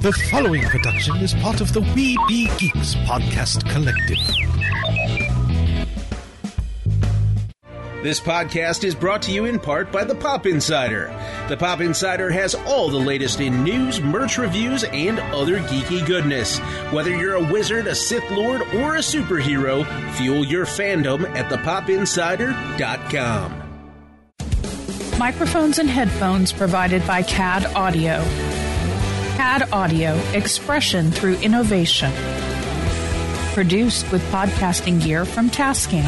The following production is part of the We Be Geeks podcast collective. This podcast is brought to you in part by the Pop Insider. The Pop Insider has all the latest in news, merch reviews, and other geeky goodness. Whether you're a wizard, a Sith Lord, or a superhero, fuel your fandom at thepopinsider.com. Microphones and headphones provided by CAD Audio. CAD Audio, expression through innovation. Produced with podcasting gear from Tascam.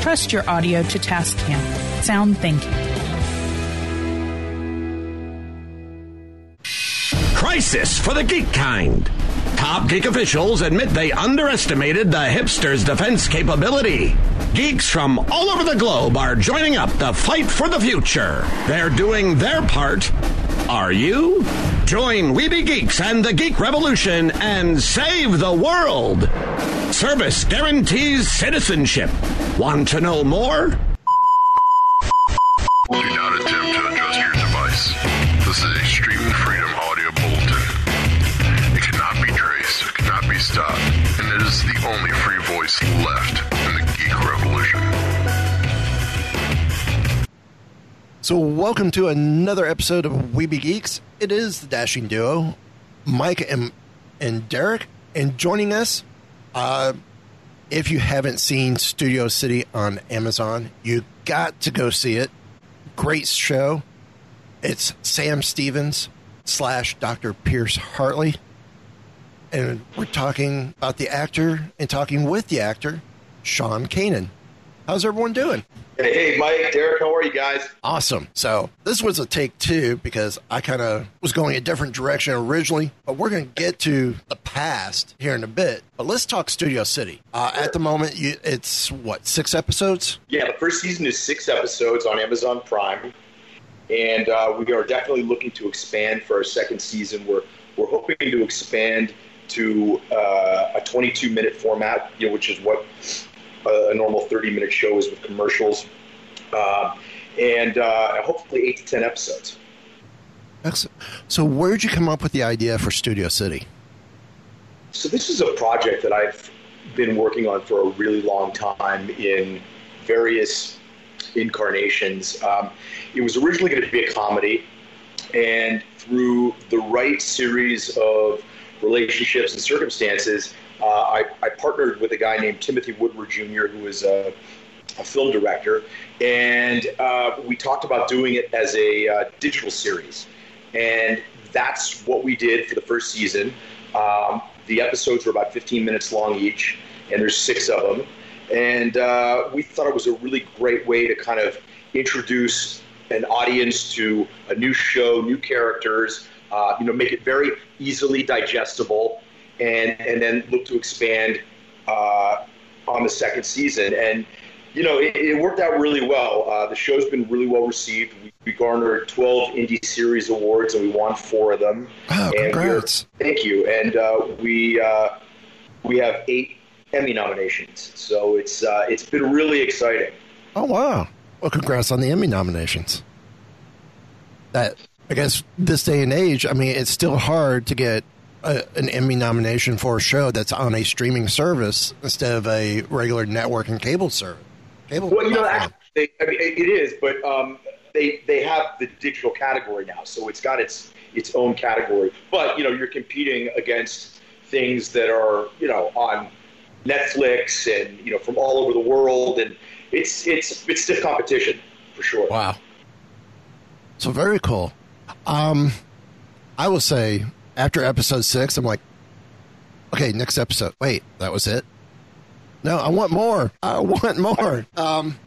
Trust your audio to Tascam. Sound thinking. Crisis for the geek kind. Top geek officials admit they underestimated the hipsters' defense capability. Geeks from all over the globe are joining up to fight for the future. They're doing their part. Are you? Join We Be Geeks and the Geek Revolution and save the world. Service guarantees citizenship. Want to know more? So, welcome to another episode of We Be Geeks. It is the dashing duo, Mike and, and Derek. And joining us, uh, if you haven't seen Studio City on Amazon, you got to go see it. Great show. It's Sam Stevens slash Dr. Pierce Hartley. And we're talking about the actor and talking with the actor, Sean Kanan. How's everyone doing? Hey, Mike, Derek, how are you guys? Awesome. So this was a take two because I kind of was going a different direction originally, but we're going to get to the past here in a bit. But let's talk Studio City. Uh, At the moment, you, it's what six episodes? Yeah, the first season is six episodes on Amazon Prime, and uh, we are definitely looking to expand for our second season. We're we're hoping to expand to uh, a 22 minute format, you know, which is what a, a normal 30 minute show is with commercials, uh, and uh, hopefully eight to ten episodes. Excellent. So where'd you come up with the idea for Studio City? So this is a project that I've been working on for a really long time in various incarnations. Um, it was originally going to be a comedy, and through the right series of relationships and circumstances, uh, I, I partnered with a guy named Timothy Woodward Jr., who is a, a film director, and uh, we talked about doing it as a uh, digital series. And that's what we did for the first season. Um, the episodes were about 15 minutes long each, and there's six of them. And uh, we thought it was a really great way to kind of introduce an audience to a new show, new characters, uh, you know, make it very easily digestible, and and then look to expand uh, on the second season. And you know, it, it worked out really well. Uh, the show's been really well received. We, we garnered 12 Indie Series awards, and we won four of them. And congrats. Thank you. And uh, we uh, we have eight Emmy nominations, so it's uh, it's been really exciting. Oh wow! Well, congrats on the Emmy nominations. That I guess this day and age, I mean, it's still hard to get a, an Emmy nomination for a show that's on a streaming service instead of a regular network and cable service. Cable. Well, you know, actually, I mean, it it is, but um, they they have the digital category now, so it's got its its own category. But you know, you're competing against things that are you know on Netflix and you know from all over the world, and it's it's it's stiff competition for sure. Wow. So very cool. Um, I will say after episode six, I'm like, okay, next episode. Wait, that was it? No, I want more. I want more. Um,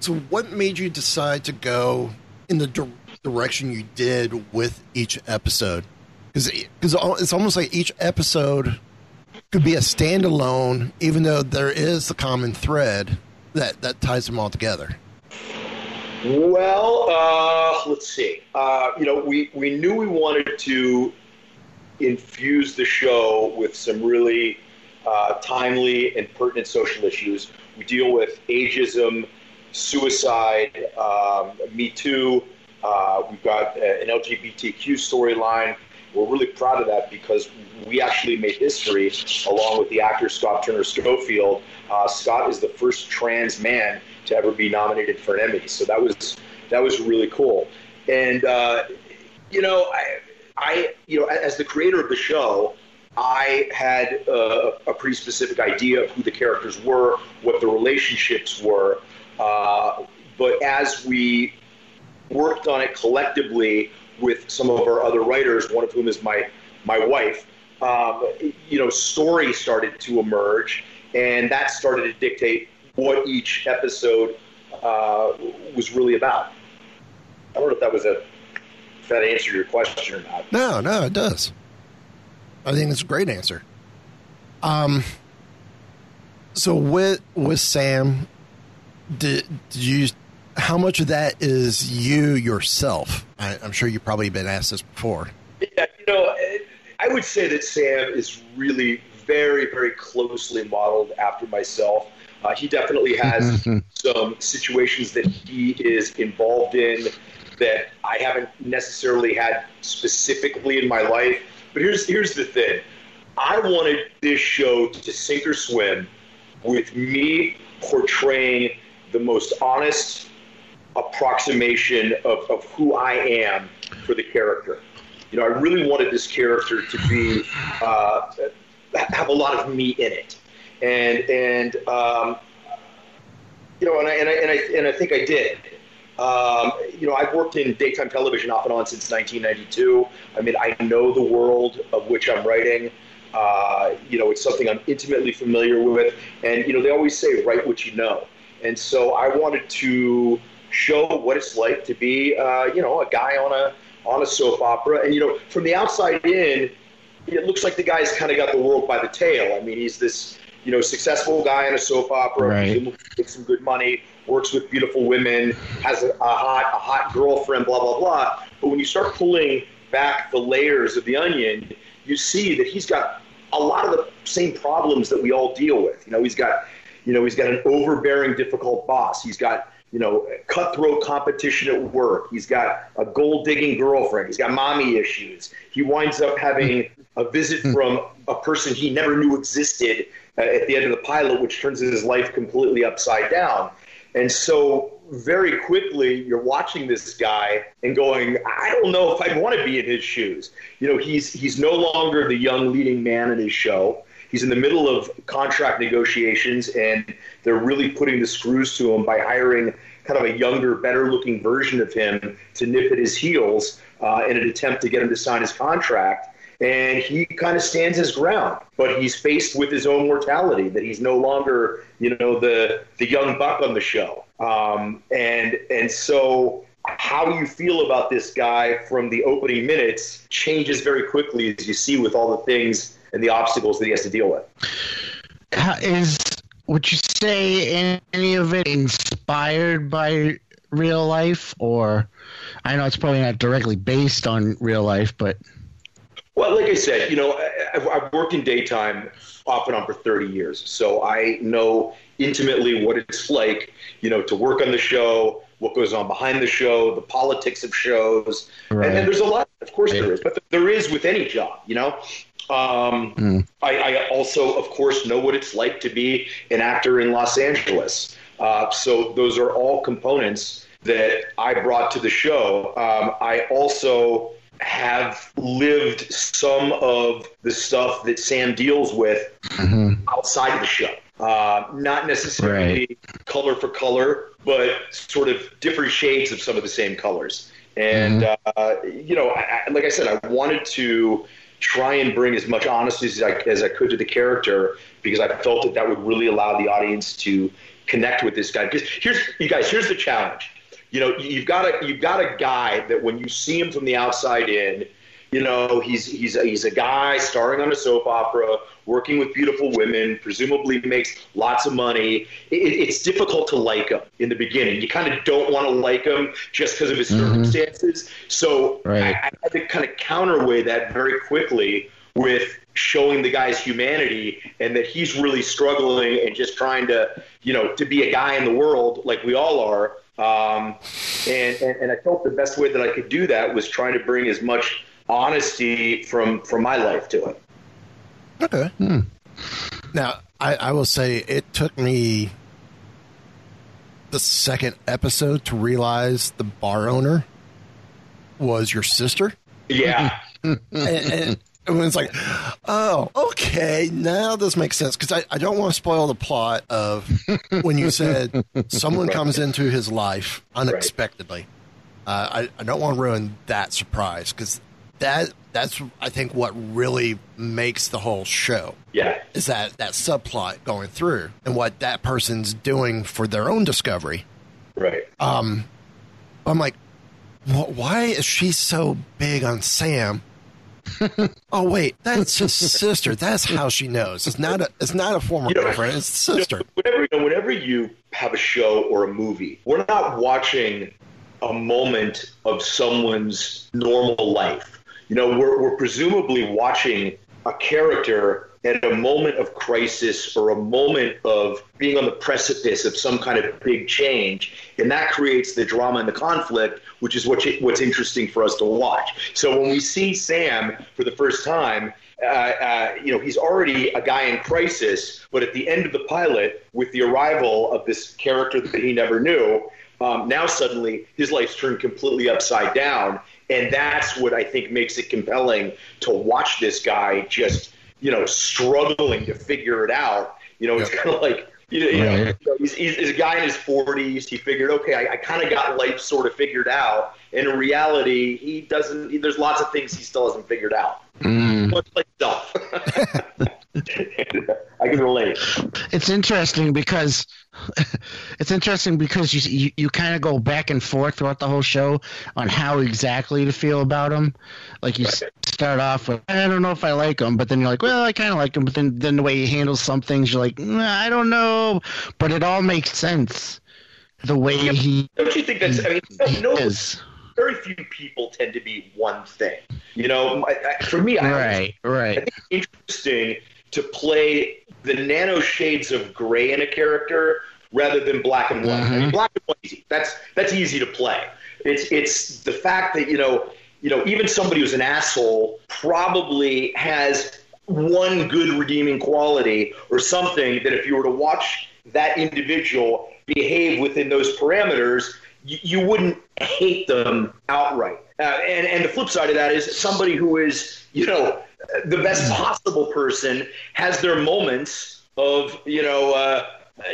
so what made you decide to go in the dir- direction you did with each episode? Because it's almost like each episode could be a standalone, even though there is the common thread that, that ties them all together. Well, uh, let's see. Uh, you know, we, we knew we wanted to infuse the show with some really uh, timely and pertinent social issues. We deal with ageism, suicide, um, Me Too. Uh, we've got uh, an LGBTQ storyline, We're really proud of that because we actually made history along with the actor Scott Turner Schofield. Uh, Scott is the first trans man to ever be nominated for an Emmy, so that was that was really cool. And uh, you know, I, I you know, as the creator of the show, I had uh, a pretty specific idea of who the characters were, what the relationships were. Uh, but as we worked on it collectively with some of our other writers, one of whom is my my wife, um, you know, story started to emerge, and that started to dictate what each episode uh, was really about. I don't know if that was a that answered your question or not. No, no, it does. I think it's a great answer. Um, so with with Sam, did, did you? How much of that is you yourself? I, I'm sure you've probably been asked this before. Yeah, you know, I would say that Sam is really very, very closely modeled after myself. Uh, he definitely has some situations that he is involved in that I haven't necessarily had specifically in my life. But here's here's the thing: I wanted this show to sink or swim with me portraying the most honest approximation of, of who I am for the character. You know, I really wanted this character to be uh, have a lot of me in it, and and um, you know, and I, and I and I and I think I did. Um, you know, I've worked in daytime television off and on since 1992. I mean, I know the world of which I'm writing. Uh, you know, it's something I'm intimately familiar with, and you know, they always say write what you know. And so I wanted to show what it's like to be, uh, you know, a guy on a on a soap opera. And you know, from the outside in, it looks like the guy's kind of got the world by the tail. I mean, he's this you know successful guy in a soap opera, right. makes some good money, works with beautiful women, has a, a hot a hot girlfriend, blah blah blah. But when you start pulling back the layers of the onion, you see that he's got a lot of the same problems that we all deal with. You know, he's got you know he's got an overbearing, difficult boss. He's got you know, cutthroat competition at work. He's got a gold digging girlfriend. He's got mommy issues. He winds up having a visit from a person he never knew existed uh, at the end of the pilot, which turns his life completely upside down. And so, very quickly, you're watching this guy and going, I don't know if I want to be in his shoes. You know, he's he's no longer the young leading man in his show. He's in the middle of contract negotiations, and they're really putting the screws to him by hiring kind of a younger, better looking version of him to nip at his heels uh, in an attempt to get him to sign his contract. And he kind of stands his ground, but he's faced with his own mortality that he's no longer, you know, the the young buck on the show. Um, and and so how you feel about this guy from the opening minutes changes very quickly as you see with all the things and the obstacles that he has to deal with. Is would you say any of it inspired by real life, or I know it's probably not directly based on real life, but well, like I said, you know, I've, I've worked in daytime off and on for 30 years, so I know intimately what it's like, you know, to work on the show, what goes on behind the show, the politics of shows, right. and, and, there's a lot. Of course, there is, but there is with any job, you know. Um, mm. I, I, also, of course, know what it's like to be an actor in Los Angeles. Uh, so those are all components that I brought to the show. Um, I also have lived some of the stuff that Sam deals with mm-hmm. outside of the show. Uh, not necessarily right. color for color, but sort of different shades of some of the same colors. And, mm-hmm. uh, you know, I, like I said, I wanted to try and bring as much honesty as I, as I could to the character because I felt that that would really allow the audience to connect with this guy. Because here's, you guys, here's the challenge. You know, you've got a you've got a guy that when you see him from the outside in, you know, he's he's a, he's a guy starring on a soap opera, working with beautiful women, presumably makes lots of money. It, it's difficult to like him in the beginning. You kind of don't want to like him just because of his mm-hmm. circumstances. So right. I, I had to kind of counterweigh that very quickly with showing the guy's humanity and that he's really struggling and just trying to, you know, to be a guy in the world like we all are. Um, and, and, and I felt the best way that I could do that was trying to bring as much honesty from from my life to it. Okay. Now, I, I will say it took me the second episode to realize the bar owner was your sister. Yeah, and, and it was like, oh, okay, now this makes sense because I, I don't want to spoil the plot of when you said someone comes into his life unexpectedly. Uh, I, I don't want to ruin that surprise because that that's I think what really makes the whole show yeah, is that that subplot going through and what that person's doing for their own discovery. right. Um, I'm like, why is she so big on Sam? oh wait, that's his sister. That's how she knows. It's not a. It's not a former You know- girlfriend. It's a sister. whenever, you know, whenever you have a show or a movie, we're not watching a moment of someone's normal life. You know, we're, we're presumably watching a character at a moment of crisis or a moment of being on the precipice of some kind of big change, and that creates the drama and the conflict, which is what what's interesting for us to watch. So when we see Sam for the first time, uh, uh, you know, he's already a guy in crisis, but at the end of the pilot, with the arrival of this character that he never knew, um, now suddenly his life's turned completely upside down. And that's what I think makes it compelling to watch this guy just, you know, struggling to figure it out. You know, it's Yep. kind of like, you know, you know, he's, he's, he's a guy in his 40s. He figured, okay, I, I kind of got life sort of figured out. And in reality, he doesn't, he, there's lots of things he still hasn't figured out. Mm. Much like stuff. I can relate. It's interesting because it's interesting because you you, you kind of go back and forth throughout the whole show on how exactly to feel about him. Like you s start off with I don't know if I like him, but then you're like, well, I kind of like him. But then then the way he handles some things, you're like, "Nah, I don't know. But it all makes sense. The way he Don't you think that's, I mean, no, is. very few people tend to be one thing. You know, I, I, for me, I Right, I right. interesting to play the nano shades of gray in a character rather than black and white. I mean, black and white easy. That's that's easy to play. It's it's the fact that you know you know even somebody who's an asshole probably has one good redeeming quality or something that if you were to watch that individual behave within those parameters, you, you wouldn't hate them outright. Uh, and and the flip side of that is somebody who is you know the best possible person has their moments of you know. Uh,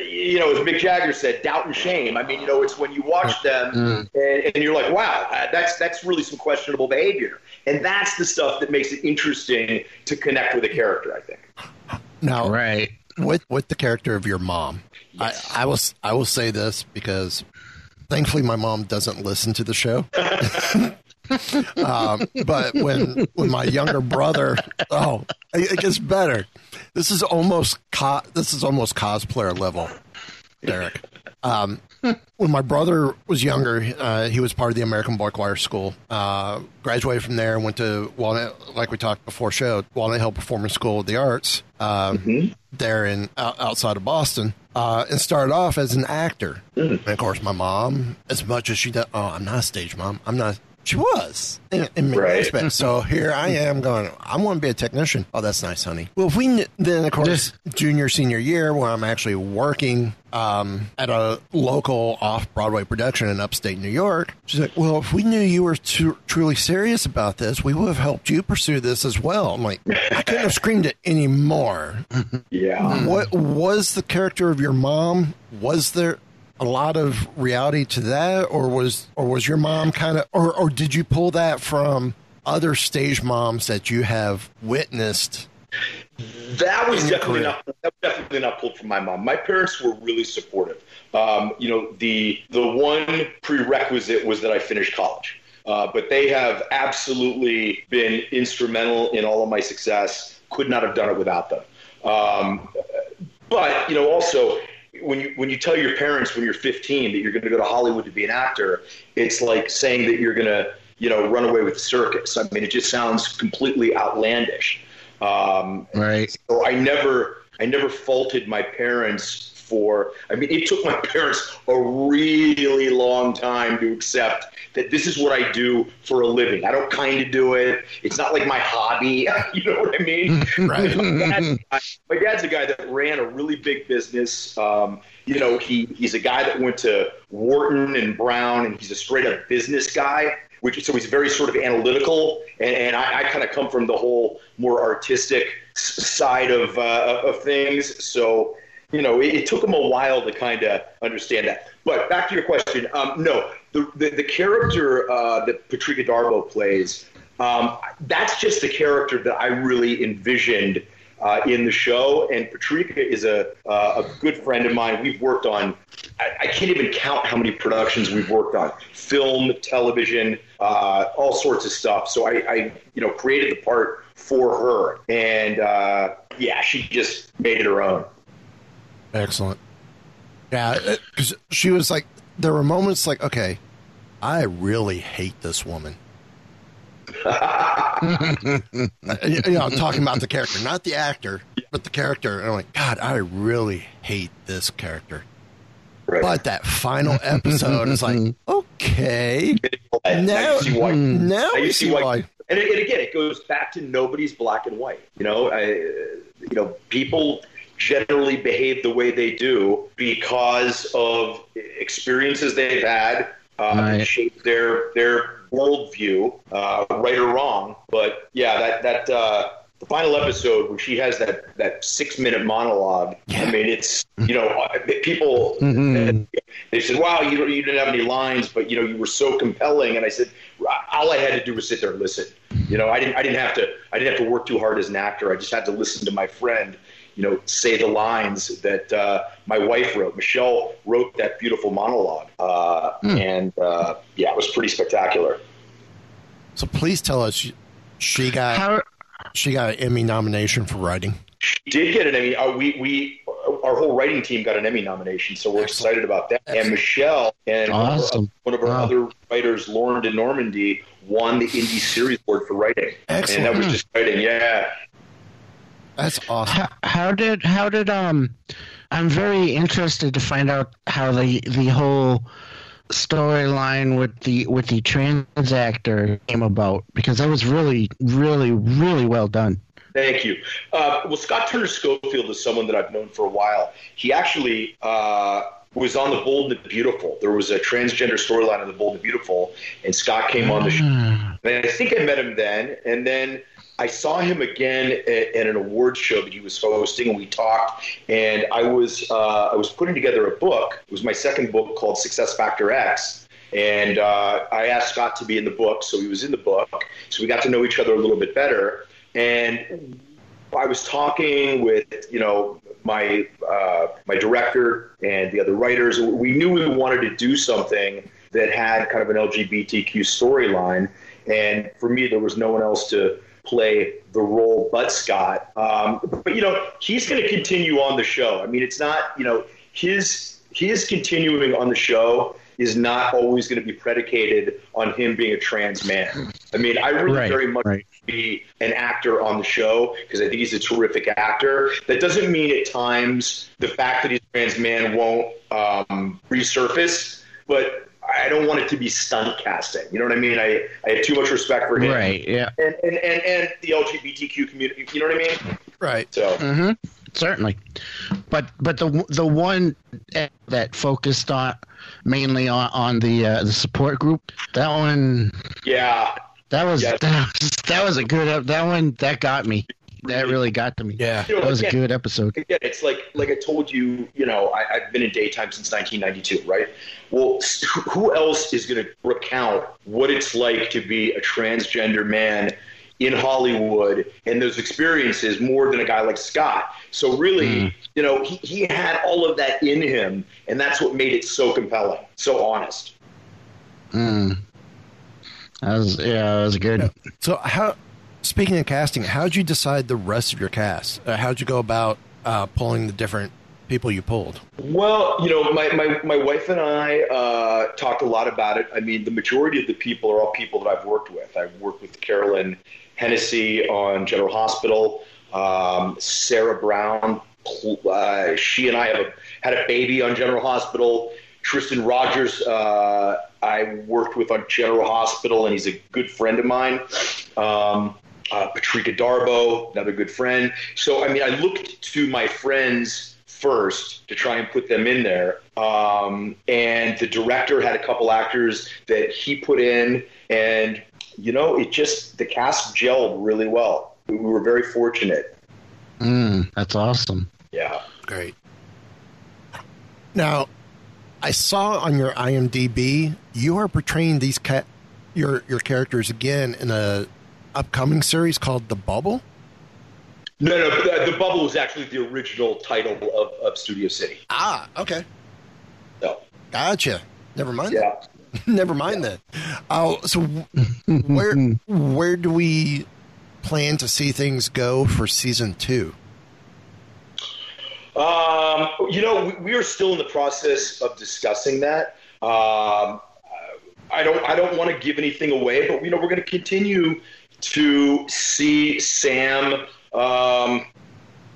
you know, as Mick Jagger said, doubt and shame. I mean, you know, it's when you watch them and, and you're like, wow, uh, that's that's really some questionable behavior, and that's the stuff that makes it interesting to connect with a character. I think. Now, Right. with with the character of your mom, I, I will I will say this because thankfully my mom doesn't listen to the show. um, but when when my younger brother, oh, it, it gets better. This is almost co- this is almost cosplayer level, Derek. Um, when my brother was younger, uh, he was part of the American Boy Choir School. Uh, graduated from there, went to Walnut, like we talked before, show Walnut Hill Performance School of the Arts um, there in outside of Boston, uh, and started off as an actor. And of course, my mom, as much as she does, oh, I'm not a stage mom. I'm not. She was in, in many Right. respects. So here I am going. I want to be a technician. Oh, that's nice, honey. Well, if we kn- then of course junior senior year where I'm actually working um, at a local off Broadway production in upstate New York. She's like, "Well, if we knew you were tru- truly serious about this, we would have helped you pursue this as well." I'm like, I couldn't have screamed it anymore. Yeah. What was the character of your mom? Was there a lot of reality to that, or was or was your mom kind of, or or did you pull that from other stage moms that you have witnessed? That was definitely not that was definitely not pulled from my mom. My parents were really supportive. Um, you know, the the one prerequisite was that I finish college. Uh, but they have absolutely been instrumental in all of my success. Could not have done it without them. Um, but you know, also when you when you tell your parents when you're 15 that you're going to go to Hollywood to be an actor, it's like saying that you're going to you know run away with the circus. I mean, it just sounds completely outlandish. Um, Right. so I never I never faulted my parents for. I mean, it took my parents a really long time to accept that this is what I do for a living. I don't kind of do it. It's not like my hobby. you know what I mean? Right. my, dad's, my dad's a guy that ran a really big business. Um, you know, he, he's a guy that went to Wharton and Brown, and he's a straight up business guy. Which, so he's very sort of analytical, and, and I, I kind of come from the whole more artistic side of uh, of things. So you know, it, it took him a while to kind of understand that. But back to your question, um, no, the, the, the character uh, that Patrika Darbo plays, um, that's just the character that I really envisioned uh, in the show. And Patrika is a, uh, a good friend of mine. We've worked on, I, I can't even count how many productions we've worked on film, television, uh, all sorts of stuff. So I, I, you know, created the part for her. And uh, yeah, she just made it her own. Excellent. Yeah, uh, because she was like, there were moments like, okay, I really hate this woman. you know, talking about the character, not the actor, but the character. And I'm like, God, I really hate this character. Right. But that final episode is like, okay, now, see why. Hmm, now we see why. why. And, and again, it goes back to nobody's black and white. You know, I, you know, people generally behave the way they do because of experiences they've had uh, Right. that shape their their worldview, uh, right or wrong. But yeah, that that uh, the final episode where she has that that six minute monologue. I mean, it's you know uh, people they said, "Wow, you you didn't have any lines, but you know you were so compelling." And I said, "All I had to do was sit there and listen. You know, I didn't I didn't have to I didn't have to work too hard as an actor. I just had to listen to my friend." You know, say the lines that uh, my wife wrote. Michelle wrote that beautiful monologue, uh, and uh, yeah, it was pretty spectacular. So please tell us, she, she got How, she got an Emmy nomination for writing. She did get an Emmy. Uh, we we our whole writing team got an Emmy nomination, so we're excited about that. And Michelle and Awesome. one of our Wow. other writers, Lauren de Normandy, won the Indie Series Award for writing, Excellent. and that was just exciting. Yeah, That's awesome. how, how did how did um I'm very interested to find out how the the whole storyline with the with the trans actor came about because that was really really really well done. Thank you. Uh, well, Scott Turner Schofield is someone that I've known for a while. He actually uh, was on The Bold and the Beautiful. There was a transgender storyline in The Bold and the Beautiful, and Scott came on the show. And I think I met him then, and then I saw him again at, at an award show that he was hosting, and we talked. And I was uh, I was putting together a book. It was my second book called Success Factor X. And uh, I asked Scott to be in the book, so he was in the book. So we got to know each other a little bit better. And I was talking with you know my uh, my director and the other writers. We knew we wanted to do something that had kind of an LGBTQ storyline, and for me, there was no one else to play the role but Scott. Um, but you know, he's going to continue on the show. I mean, it's not you know his his continuing on the show is not always going to be predicated on him being a trans man. I mean, I really Right, very much right. be an actor on the show because I think he's a terrific actor. That doesn't mean at times the fact that he's a trans man won't um, resurface, but I don't want it to be stunt casting. You know what I mean? I, I have too much respect for him. Right. Yeah. And, and, and, and the LGBTQ community. You know what I mean? Right. So, hmm Certainly, but but the the one that focused on mainly on, on the uh, the support group that one yeah. that was Yes. that was that was a good that one that got me that really got to me Yeah. You know, that was a good episode Again, it's like like I told you, you know, I, I've been in daytime since 1992, right? Well, who else is going to recount what it's like to be a transgender man in Hollywood and those experiences more than a guy like Scott? So really, you know, he, he had all of that in him, and that's what made it so compelling, so honest. mm. that was yeah that was good So how? Speaking of casting, how'd you decide the rest of your cast? Uh, how'd you go about uh, pulling the different people you pulled? Well, you know, my, my, my wife and I uh, talked a lot about it. I mean, the majority of the people are all people that I've worked with. I've worked with Carolyn Hennessy on General Hospital. Um, Sarah Brown uh, she and I have a, had a baby on General Hospital. Tristan Rogers, uh, I worked with on General Hospital, and he's a good friend of mine. Um, uh, Patrika Darbo, another good friend. So, I mean, I looked to my friends first to try and put them in there. Um, and the director had a couple actors that he put in, and you know, it just the cast gelled really well. We were very fortunate. Mm, that's awesome. Yeah. Great. Now, I saw on your IMDb you are portraying these ca- your your characters again in a upcoming series called The Bubble. No, no, the, the Bubble was actually the original title of, of Studio City. Ah, okay, So, gotcha. Never mind. yeah. Never mind that. Oh, so where where do we plan to see things go for season two? Um, you know, we, we are still in the process of discussing that. Um, I don't, I don't want to give anything away, but you know, we're going to continue to see Sam um,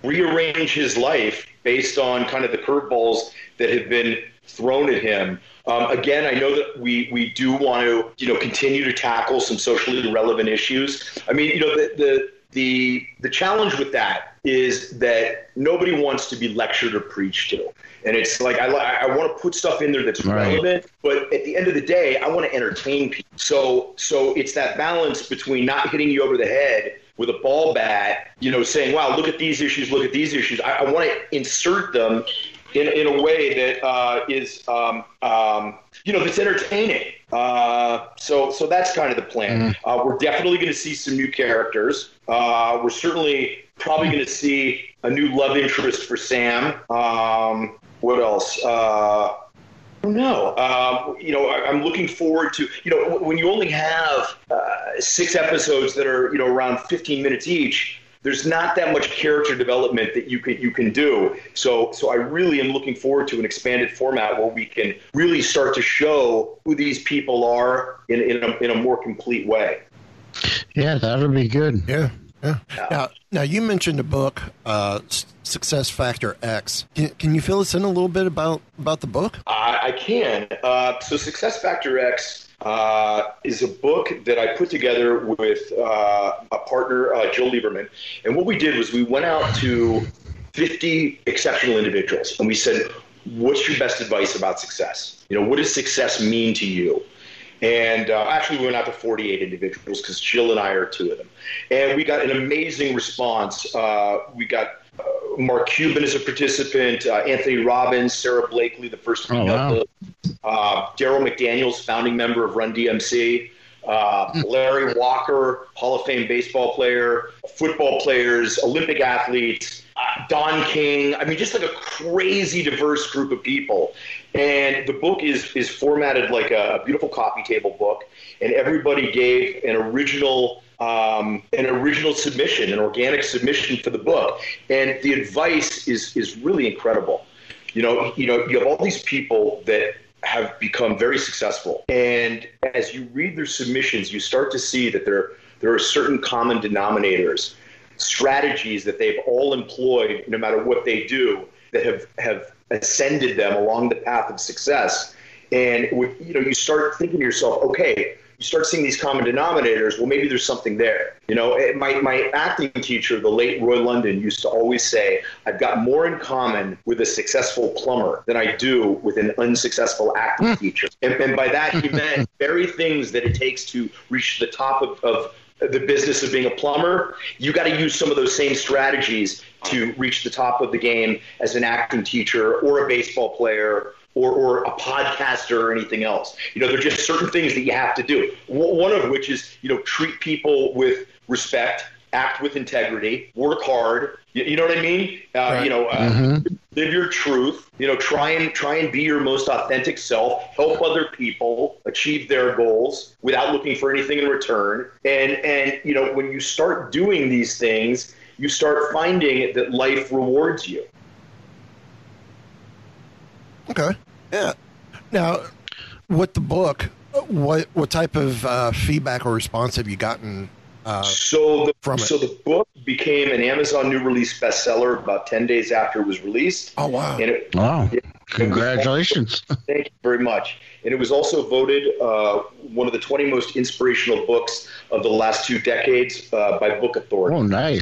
rearrange his life based on kind of the curveballs that have been thrown at him. Um, again, I know that we we do want to you know continue to tackle some socially relevant issues. I mean, you know, the the the the challenge with that is that nobody wants to be lectured or preached to. And it's like I, I want to put stuff in there that's Right. relevant, but at the end of the day, I want to entertain people. So so it's that balance between not hitting you over the head with a ball bat, you know, saying, "Wow, look at these issues, look at these issues." I, I want to insert them in, in a way that uh, is, um, um, you know, that's entertaining. Uh, so, so that's kind of the plan. Uh, we're definitely going to see some new characters. Uh, we're certainly probably going to see a new love interest for Sam. Um, what else? Uh, I don't know. Um, you know, I, I'm looking forward to, you know, when you only have uh, six episodes that are, you know, around 15 minutes each, there's not that much character development that you can you can do. So so I really am looking forward to an expanded format where we can really start to show who these people are in in a, in a more complete way. Yeah, that would be good. Yeah, yeah. Now, now you mentioned a book, uh, Success Factor X. Can, can you fill us in a little bit about about the book? I, I can. Uh, so, Success Factor X uh, is a book that I put together with uh, a partner, uh, Jill Lieberman. And what we did was we went out to 50 exceptional individuals and we said, What's your best advice about success? You know, what does success mean to you? And uh, actually, we went out to 48 individuals because Jill and I are two of them. And we got an amazing response. Uh, we got uh, Mark Cuban as a participant, uh, Anthony Robbins, Sara Blakely, the first Oh, wow. uh, Darryl McDaniels, founding member of Run DMC, uh, Larry Walker, Hall of Fame baseball player, football players, Olympic athletes, Don King. I mean, just like a crazy diverse group of people. And the book is is formatted like a beautiful coffee table book, and everybody gave an original um, an original submission, an organic submission for the book, and the advice is is really incredible. You know, you know, you have all these people that have become very successful, and as you read their submissions, you start to see that there there are certain common denominators, strategies that they've all employed, no matter what they do, that have have ascended them along the path of success. And you know, you start thinking to yourself, okay, you start seeing these common denominators. Well, maybe there's something there. You know, my my acting teacher, the late Roy London, used to always say, "I've got more in common with a successful plumber than I do with an unsuccessful acting hmm. teacher." And, and by that, he meant very things that it takes to reach the top of, of the business of being a plumber, you got to use some of those same strategies to reach the top of the game as an acting teacher or a baseball player or, or a podcaster or anything else. You know, there are just certain things that you have to do. W- One of which is, you know, treat people with respect, act with integrity, work hard. You, you know what I mean? Uh, Right. You know, uh, live your truth. You know, try and try and be your most authentic self. Help other people achieve their goals without looking for anything in return. And and you know, when you start doing these things, you start finding that life rewards you. Okay. Yeah. Now, with the book, what what type of uh, feedback or response have you gotten Uh, so the from it. so the book became an Amazon new release bestseller about ten days after it was released. oh wow! And it, Wow. it- Congratulations. Thank you very much. And it was also voted uh, one of the 20 most inspirational books of the last two decades uh, by Book Authority. Oh, nice.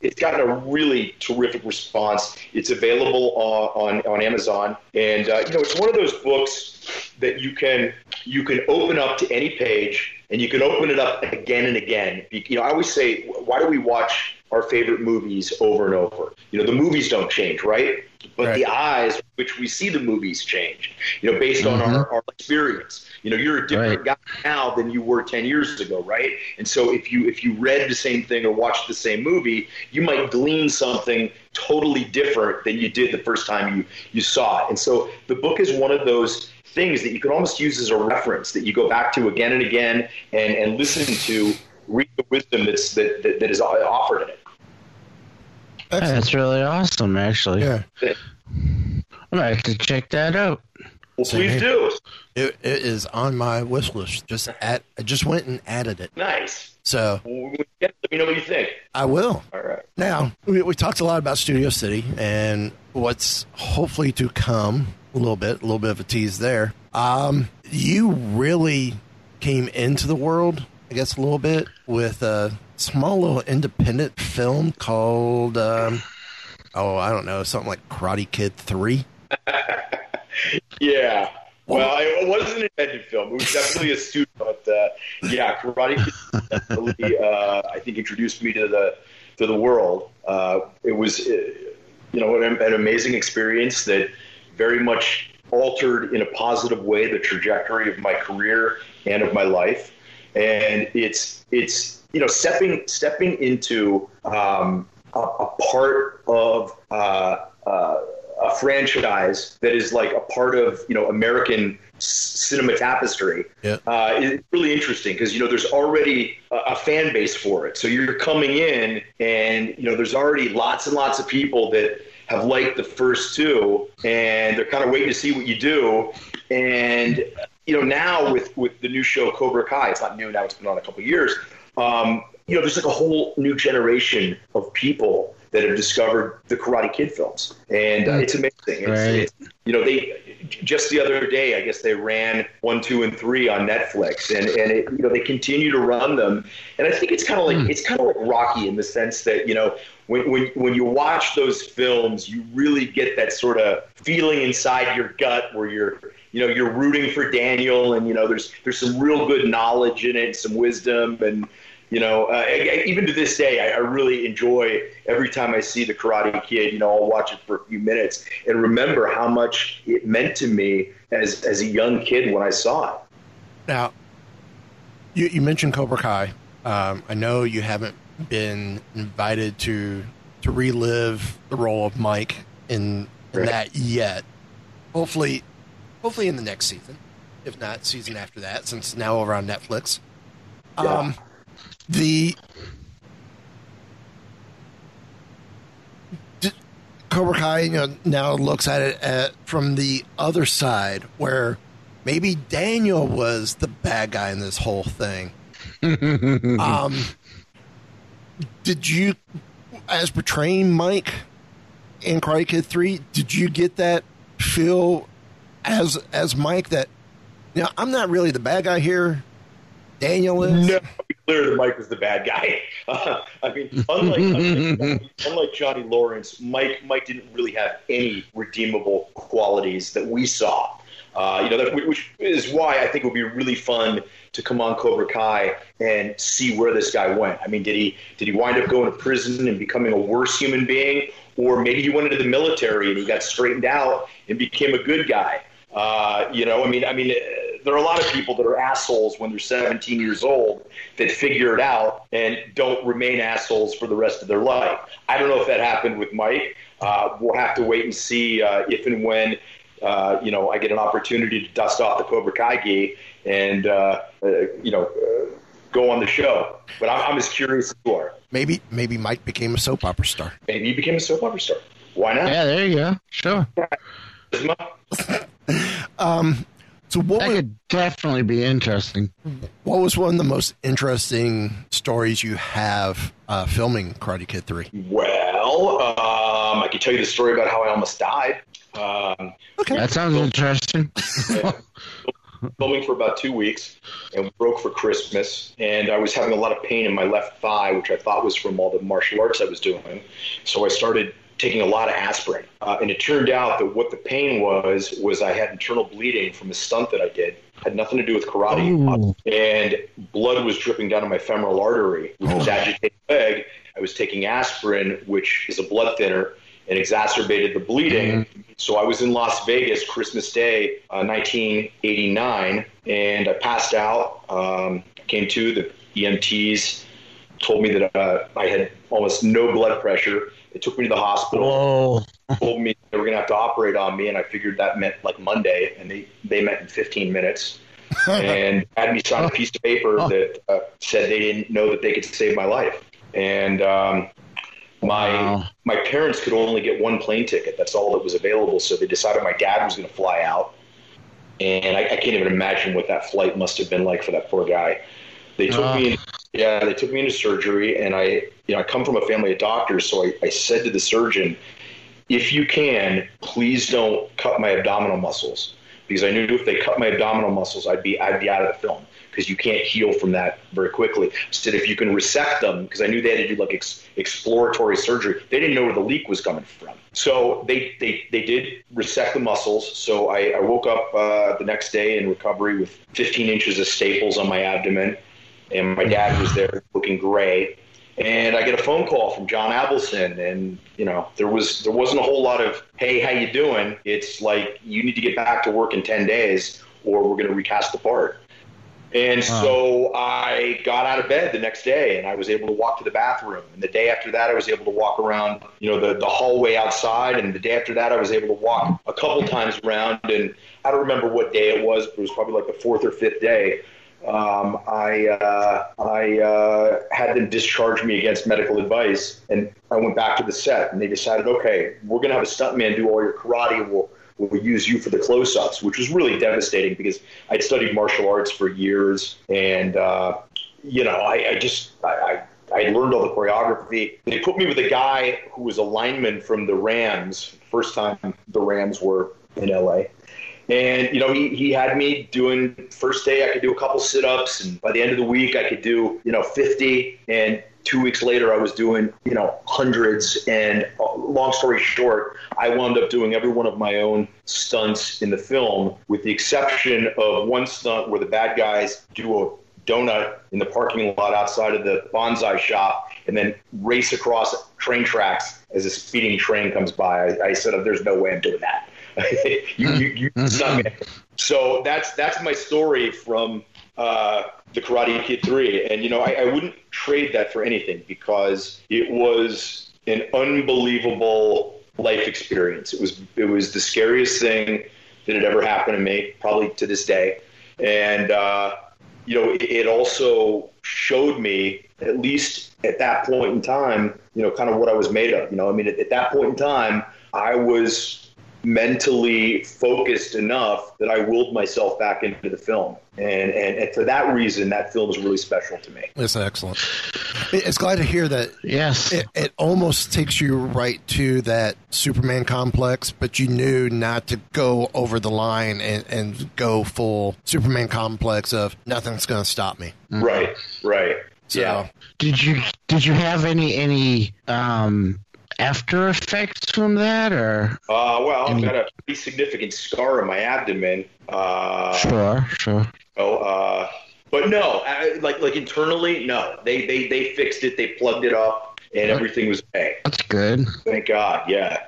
It's gotten a really terrific response. It's available on on, on Amazon, and uh, you know it's one of those books that you can you can open up to any page, and you can open it up again and again. You know, I always say, why do we watch our favorite movies over and over? You know, the movies don't change, right? But Right. the eyes which we see the movies change. You know, based on our, mm-hmm. our experience. You know, you're a different guy now than you were ten years ago, right? And so if you if you read the same thing or watched the same movie, you might glean something totally different than you did the first time you you saw it. And so the book is one of those things that you can almost use as a reference that you go back to again and again and, and listen to read the wisdom that's that, that, that is offered in it. Excellent. That's really awesome, actually. Yeah, I'm going to have to check that out. Well, Same please here. do. it, it is on my wish list. Just add, I just went and added it. Nice. So Well, when you get it, let me know what you think. I will. All right. Now, we, we talked a lot about Studio City and what's hopefully to come a little bit, a little bit of a tease there. Um, you really came into the world, I guess, a little bit with a small little independent film called, um, oh, I don't know, something like Karate Kid 3. Yeah. Well, it wasn't an independent film. It was definitely a student, but uh, yeah, Karate Kid definitely, uh, I think, introduced me to the to the world. Uh, it was, uh, you know, an, an amazing experience that very much altered in a positive way the trajectory of my career and of my life. And it's it's you know stepping stepping into um, a, a part of uh, uh, a franchise that is like a part of you know American cinema tapestry Yeah. uh, is really interesting because you know there's already a, a fan base for it. So you're coming in, and you know there's already lots and lots of people that have liked the first two, and they're kind of waiting to see what you do. And you know now with with the new show Cobra Kai, it's not new now; it's been on a couple of years. Um, you know, there's like a whole new generation of people that have discovered the Karate Kid films, and uh, it's amazing. It's, Right. it's you know they just the other day i guess they ran one two and three on netflix. And and it, you know they continue to run them. And i think it's kind of like it's kind of like rocky in the sense that you know when, when when you watch those films you really get that sort of feeling inside your gut where you're you know you're rooting for daniel and you know there's there's some real good knowledge in it some wisdom. And you know, uh, I- I- even to this day, I, I really enjoy every time I see the Karate Kid. You know, I'll watch it for a few minutes and remember how much it meant to me as as a young kid when I saw it. Now, you, you mentioned Cobra Kai. Um, I know you haven't been invited to to relive the role of Mike in, in Right. that yet. Hopefully, hopefully in the next season, if not season after that, since now over on Netflix. Um, the Cobra Kai, you know, now looks at it at, from the other side, where maybe Daniel was the bad guy in this whole thing. um, did you, as portraying Mike in Karate Kid Three, did you get that feel as as Mike that you know I'm not really the bad guy here? Daniel is. No, be clear that Mike was the bad guy. Uh, I mean, unlike, unlike, unlike Johnny Lawrence, Mike Mike didn't really have any redeemable qualities that we saw. Uh, you know, that, which is why I think it would be really fun to come on Cobra Kai and see where this guy went. I mean, did he did he wind up going to prison and becoming a worse human being, or maybe he went into the military and he got straightened out and became a good guy? Uh, you know, I mean, I mean, uh, there are a lot of people that are assholes when they're 17 years old that figure it out and don't remain assholes for the rest of their life. I don't know if that happened with Mike. Uh, we'll have to wait and see uh, if and when. Uh, you know, I get an opportunity to dust off the Cobra Kai gi and uh, uh, you know uh, go on the show. But I'm, I'm as curious as you are. Maybe maybe Mike became a soap opera star. Maybe you became a soap opera star. Why not? Yeah, there you go. Sure. Charisma? So what That was, could definitely be interesting. what was one of the most interesting stories you have uh, filming Karate Kid Three? Well, um, I can tell you the story about how I almost died. Um, That sounds interesting. filming for about two weeks and broke for Christmas. And I was having a lot of pain in my left thigh, which I thought was from all the martial arts I was doing. So I started taking a lot of aspirin. Uh, and it turned out that what the pain was, was I had internal bleeding from a stunt that I did. Had nothing to do with karate. Ooh. And blood was dripping down to my femoral artery, which was agitating the leg. I was taking aspirin, which is a blood thinner, and exacerbated the bleeding. So I was in Las Vegas Christmas Day, uh, 1989, and I passed out. Um, came to the EMTs told me that uh, I had almost no blood pressure. They took me to the hospital. Oh, Told me they were going to have to operate on me, and I figured that meant like Monday, and they they met in 15 minutes. and had me sign a piece of paper that uh, said they didn't know that they could save my life. And um, my Wow. my parents could only get one plane ticket. That's all that was available. So they decided my dad was going to fly out. And I, I can't even imagine what that flight must have been like for that poor guy. They took Ah. me, in, yeah, they took me into surgery, and I, you know, I come from a family of doctors, so I, I said to the surgeon, if you can, please don't cut my abdominal muscles because I knew if they cut my abdominal muscles, I'd be I'd be out of the film because you can't heal from that very quickly. I said if you can resect them because I knew they had to do like ex- exploratory surgery. They didn't know where the leak was coming from, so they they, they did resect the muscles. So I, I woke up uh, the next day in recovery with 15 inches of staples on my abdomen, and my dad was there looking gray and I get a phone call from John Avildsen, and you know there was there wasn't a whole lot of hey how you doing? It's like you need to get back to work in ten days, or we're going to recast the part. And so I got out of bed the next day, and I was able to walk to the bathroom. And the day after that, I was able to walk around, you know, the the hallway outside. And the day after that, I was able to walk a couple times around. And I don't remember what day it was, but it was probably like the fourth or fifth day um, I uh, I uh, had them discharge me against medical advice, and I went back to the set, and they decided, okay, we're gonna have a stuntman do all your karate. We'll we'll use you for the close-ups, which was really devastating because I'd studied martial arts for years, and uh, you know, I, I just I, I I learned all the choreography. They put me with a guy who was a lineman from the Rams. First time the Rams were in LA. And you know, he, he had me doing first day I could do a couple sit ups, and by the end of the week I could do you know 50. And two weeks later I was doing you know hundreds. And uh, long story short, I wound up doing every one of my own stunts in the film, with the exception of one stunt where the bad guys do a donut in the parking lot outside of the bonsai shop and then race across train tracks as a speeding train comes by. I, I said, "There's no way I'm doing that." you, you, you me. So that's that's my story from uh, the Karate Kid Three, and you know I, I wouldn't trade that for anything because it was an unbelievable life experience. It was it was the scariest thing that had ever happened to me, probably to this day, and uh, you know it, it also showed me at least at that point in time, you know, kind of what I was made of. You know, I mean, at, at that point in time, I was mentally focused enough that I willed myself back into the film. And, and, and for that reason, that film is really special to me. It's excellent. It's glad to hear that yes. it, it almost takes you right to that Superman complex, but you knew not to go over the line and, and go full Superman complex of nothing's going to stop me. Right, right. So, yeah. Did you did you have any any um after effects from that or Uh, well, I've got a pretty significant scar in my abdomen. Uh, sure sure Oh, uh, but no, I, like like internally, no. They they they fixed it. They plugged it up, and everything was okay. that's good Thank God. Yeah.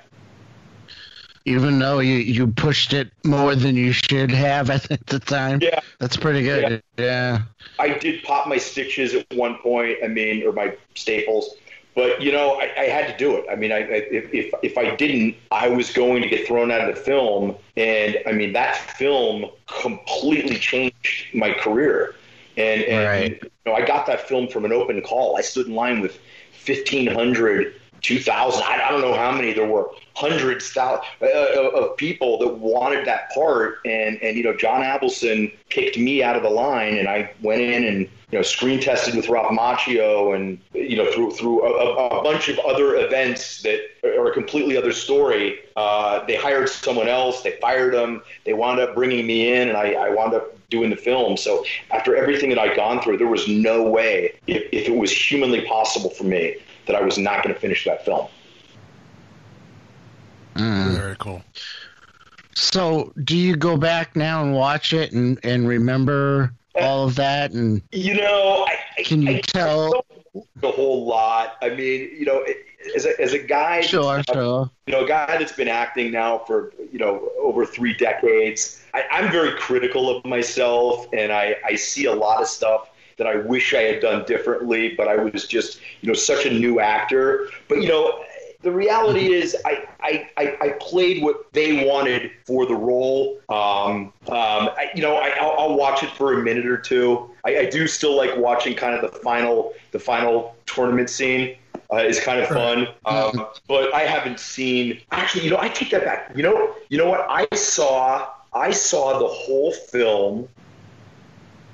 even though you you pushed it more than you should have at the time Yeah. that's pretty good yeah, I did pop my stitches at one point. I mean, or my staples. But you know, I, I had to do it. I mean, I, I, if if if I didn't, I was going to get thrown out of the film. And I mean, that film completely changed my career. And, and Right. you know, I got that film from an open call. I stood in line with fifteen hundred 2000. I, don't know how many there were, hundreds thou- uh, of people that wanted that part. And, and, you know, John Avildsen kicked me out of the line, and I went in and, you know, screen tested with Ralph Macchio and, you know, through, through a, a bunch of other events that are a completely other story. Uh, they hired someone else, they fired them, they wound up bringing me in, and I, I wound up doing the film. So after everything that I'd gone through, there was no way, if, if it was humanly possible for me, that I was not going to finish that film. Mm. Very cool. So, do you go back now and watch it and, and remember uh, all of that? And You know, I, Can you I, tell- a whole lot. I mean, you know, as a, as a guy, sure, sure. you know, a guy that's been acting now for you know over three decades, I, I'm very critical of myself, and I, I see a lot of stuff that I wish I had done differently, but I was just you know such a new actor. But you know, the reality is I, I, I, I played what they wanted for the role. Um, um, I, you know, I, I'll, I'll watch it for a minute or two. I, I do still like watching kind of the final the final tournament scene. Uh, is kind of fun, um, but I haven't seen. Actually, you know, I take that back. You know, you know what? I saw I saw the whole film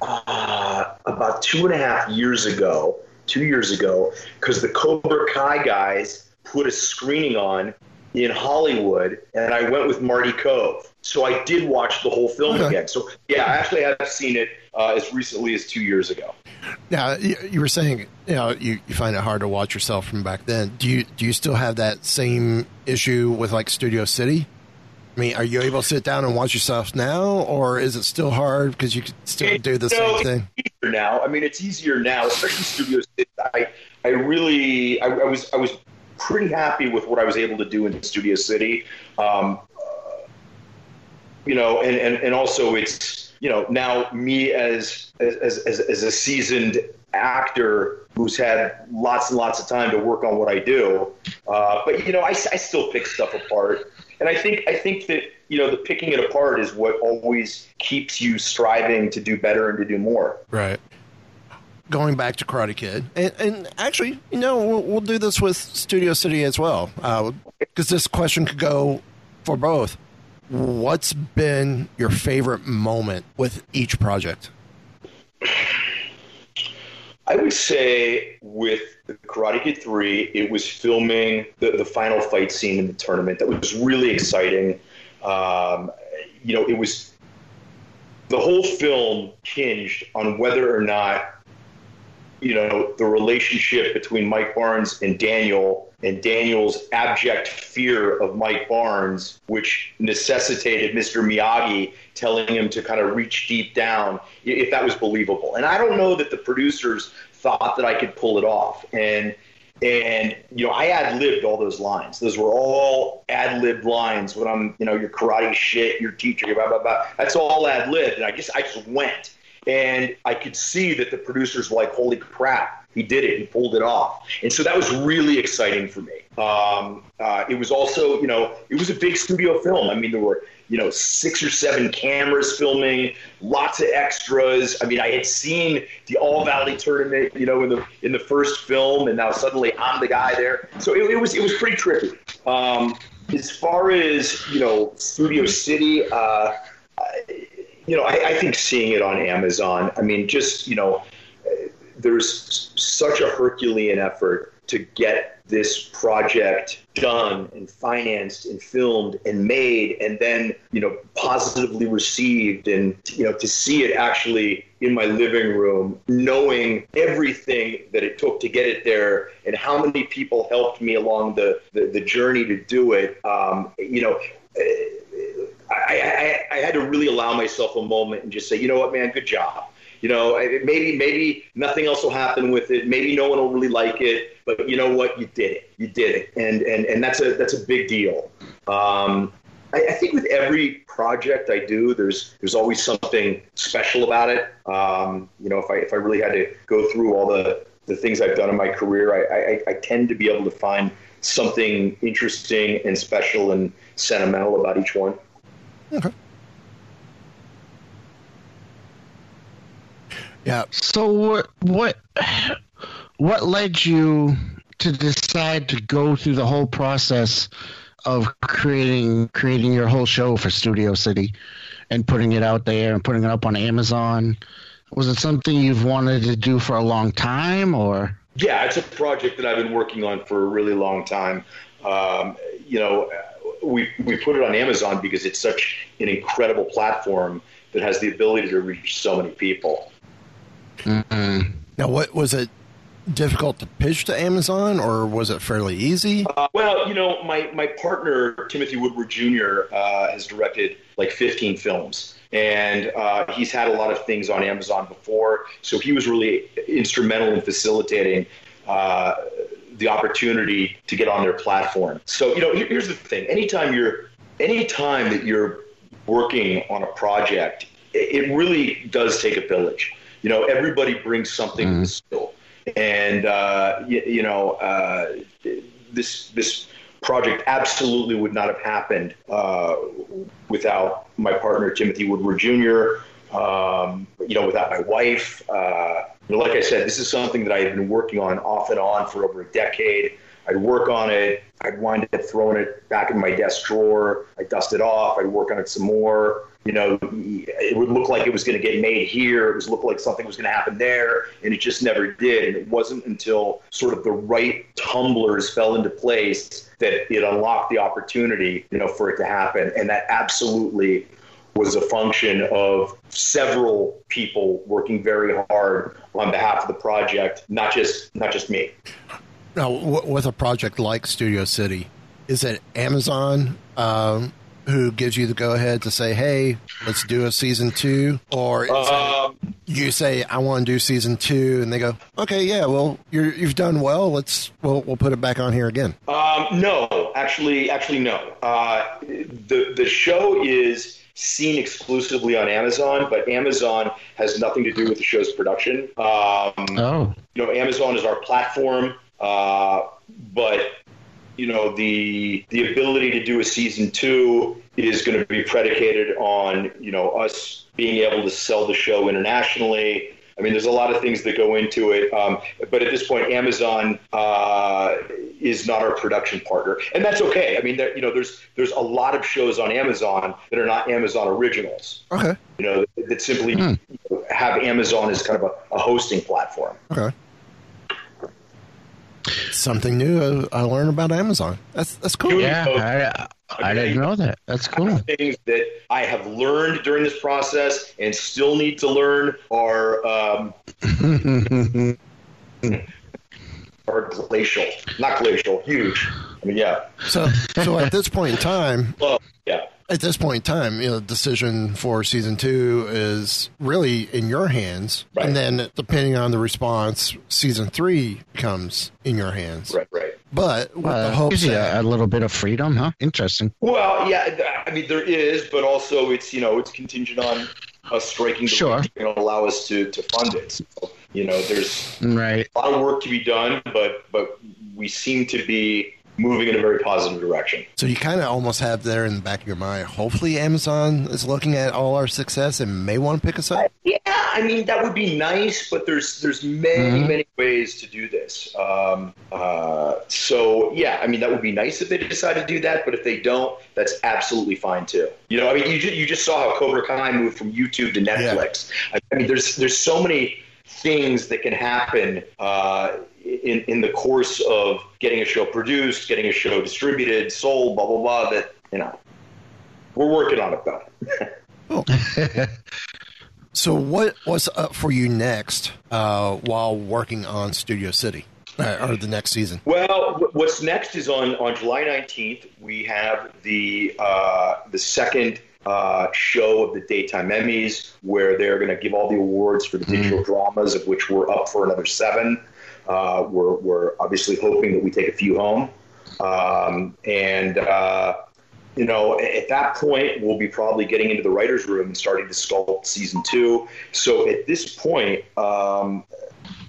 uh, about two and a half years ago, two years ago, because the Cobra Kai guys put a screening on in Hollywood, and I went with Marty Kove. So I did watch the whole film Okay. again. So yeah, I actually have seen it uh, as recently as two years ago. Now, you, were saying, you know, you, you find it hard to watch yourself from back then. Do you do you still have that same issue with like Studio City? I mean, are you able to sit down and watch yourself now, or is it still hard because you could still It- do the know, same thing? Easier now. I mean, it's easier now, especially Studio City. I, I really, I, I was, I was pretty happy with what I was able to do in Studio City. Um, you know, and, and, and also it's, you know, now me as, as, as, as a seasoned actor who's had lots and lots of time to work on what I do. Uh, but, you know, I, I still pick stuff apart. And I think, I think that, you know, the picking it apart is what always keeps you striving to do better and to do more. Right. Going back to Karate Kid, and, and actually, you know, we'll, we'll do this with Studio City as well, uh, because this question could go for both. What's been your favorite moment with each project? I would say with Karate Kid 3, it was filming the, the final fight scene in the tournament. That was really exciting. Um, you know, it was the whole film hinged on whether or not, you know, the relationship between Mike Barnes and Daniel and Daniel's abject fear of Mike Barnes, which necessitated Mr. Miyagi telling him to kind of reach deep down, if that was believable. And I don't know that the producers thought that I could pull it off. And and you know, I ad libbed all those lines. Those were all ad libbed lines. When I'm, you know, your karate shit, your teacher, blah blah blah. That's all ad libbed. And I just I just went, and I could see that the producers were like, "Holy crap, he did it! He pulled it off!" And so that was really exciting for me. Um, uh, it was also, you know, it was a big studio film. I mean, there were you know six or seven cameras filming, lots of extras. I mean, I had seen the All Valley tournament, you know, in the in the first film, and now suddenly I'm the guy there. So it, it was it was pretty trippy. Um, as far as you know, Studio City. Uh, you know, I, I think seeing it on Amazon, I mean, just, you know, there's such a Herculean effort to get this project done and financed and filmed and made and then, you know, positively received and, you know, to see it actually in my living room, knowing everything that it took to get it there and how many people helped me along the, the, the journey to do it. Um, you know, I, I, I had to really allow myself a moment and just say, you know what, man, good job. You know, maybe maybe nothing else will happen with it. Maybe no one will really like it, but you know what, you did it. You did it, and and and that's a that's a big deal. Um, I, I think with every project I do, there's there's always something special about it. Um, you know, if I if I really had to go through all the the things I've done in my career, I, I, I tend to be able to find something interesting and special and sentimental about each one. Yeah, So what what what led you to decide to go through the whole process of creating creating your whole show for Studio City and putting it out there and putting it up on Amazon? Was it something you've wanted to do for a long time, or? Yeah, it's a project that I've been working on for a really long time. Um, you know, we we put it on Amazon because it's such an incredible platform that has the ability to reach so many people. Mm-hmm. Now, what was it difficult to pitch to Amazon, or was it fairly easy? Uh, well, you know, my my partner Timothy Woodward Jr. Uh, has directed like 15 films, and uh, he's had a lot of things on Amazon before, so he was really instrumental in facilitating. Uh, the opportunity to get on their platform. So, you know, here's the thing: anytime you're, anytime that you're working on a project, it really does take a village. You know, everybody brings something mm-hmm. to the skill, and uh, you, you, know, uh, this this project absolutely would not have happened uh, without my partner Timothy Woodward Jr. Um, you know, without my wife. Uh, you know, like I said, this is something that I had been working on off and on for over a decade. I'd work on it. I'd wind up throwing it back in my desk drawer. I'd dust it off. I'd work on it some more. You know, it would look like it was going to get made here. It was look like something was going to happen there, and it just never did. And it wasn't until sort of the right tumblers fell into place that it unlocked the opportunity, you know, for it to happen. And that absolutely was a function of several people working very hard on behalf of the project, not just not just me. Now, with a project like Studio City, is it Amazon um, who gives you the go ahead to say, "Hey, let's do a season two? or um, you say, "I want to do season two, and they go, "Okay, yeah, well, you have done well. Let's we'll we'll put it back on here again." Um, no, actually, actually, no. Uh, the the show is seen exclusively on Amazon, but Amazon has nothing to do with the show's production. Um, oh, you know, Amazon is our platform, uh, but you know the the ability to do a season two is going to be predicated on you know us being able to sell the show internationally I mean, there's a lot of things that go into it. Um, but at this point, Amazon uh, is not our production partner, and that's okay. I mean, there, you know, there's there's a lot of shows on Amazon that are not Amazon originals. Okay. You know, that simply hmm. have Amazon as kind of a, a hosting platform. Okay something new I learned about Amazon. That's that's cool. Yeah, I, I didn't know that. That's cool. Things that I have learned during this process and still need to learn are um, are glacial, not glacial, huge. I mean, yeah. So, so at this point in time, well, yeah at this point in time, you know, the decision for season two is really in your hands. Right. And then depending on the response, season three comes in your hands. Right, right. But with uh, the hopes gives you a, a little bit of freedom, huh? Interesting. Well, yeah, I mean, there is, but also it's, you know, it's contingent on us striking the sure. you know, allow us to, to fund it. So, you know, there's right. a lot of work to be done, but but we seem to be moving in a very positive direction. So you kind of almost have there in the back of your mind. Hopefully, Amazon is looking at all our success and may want to pick us up. Yeah, I mean that would be nice, but there's there's many mm-hmm. many ways to do this. Um, uh, so yeah, I mean that would be nice if they decide to do that, but if they don't, that's absolutely fine too. You know, I mean you just, you just saw how Cobra Kai moved from YouTube to Netflix. Yeah. I mean, there's there's so many things that can happen uh, in, in the course of getting a show produced, getting a show distributed, sold, blah, blah, blah, that, you know, we're working on it though. oh. so what was up for you next uh, while working on Studio City? Uh, or the next season? Well, what's next is on, on July 19th. We have the uh, the second uh, show of the daytime Emmys, where they're going to give all the awards for the mm. digital dramas, of which we're up for another seven. Uh, we're, we're obviously hoping that we take a few home. Um, and, uh, you know, at that point, we'll be probably getting into the writer's room and starting to sculpt season two. So at this point, um,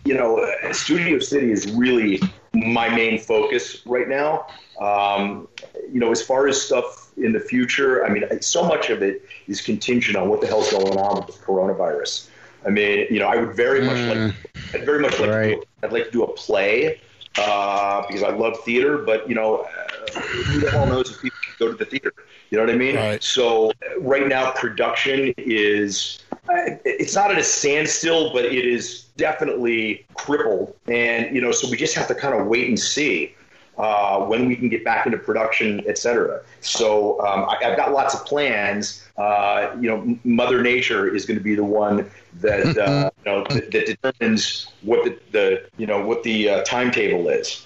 you know, Studio City is really my main focus right now. Um, you know, as far as stuff in the future, I mean, so much of it is contingent on what the hell's going on with the coronavirus. I mean, you know, I would very much like, mm. I'd very much like, right. to do, I'd like to do a play uh, because I love theater. But you know, uh, who the hell knows if people can go to the theater? You know what I mean? Right. So right now, production is it's not at a standstill, but it is definitely crippled. And you know, so we just have to kind of wait and see uh, when we can get back into production, et cetera. So um, I, I've got lots of plans. Uh, you know, Mother Nature is going to be the one that uh, you know that, that determines what the, the you know what the uh, timetable is.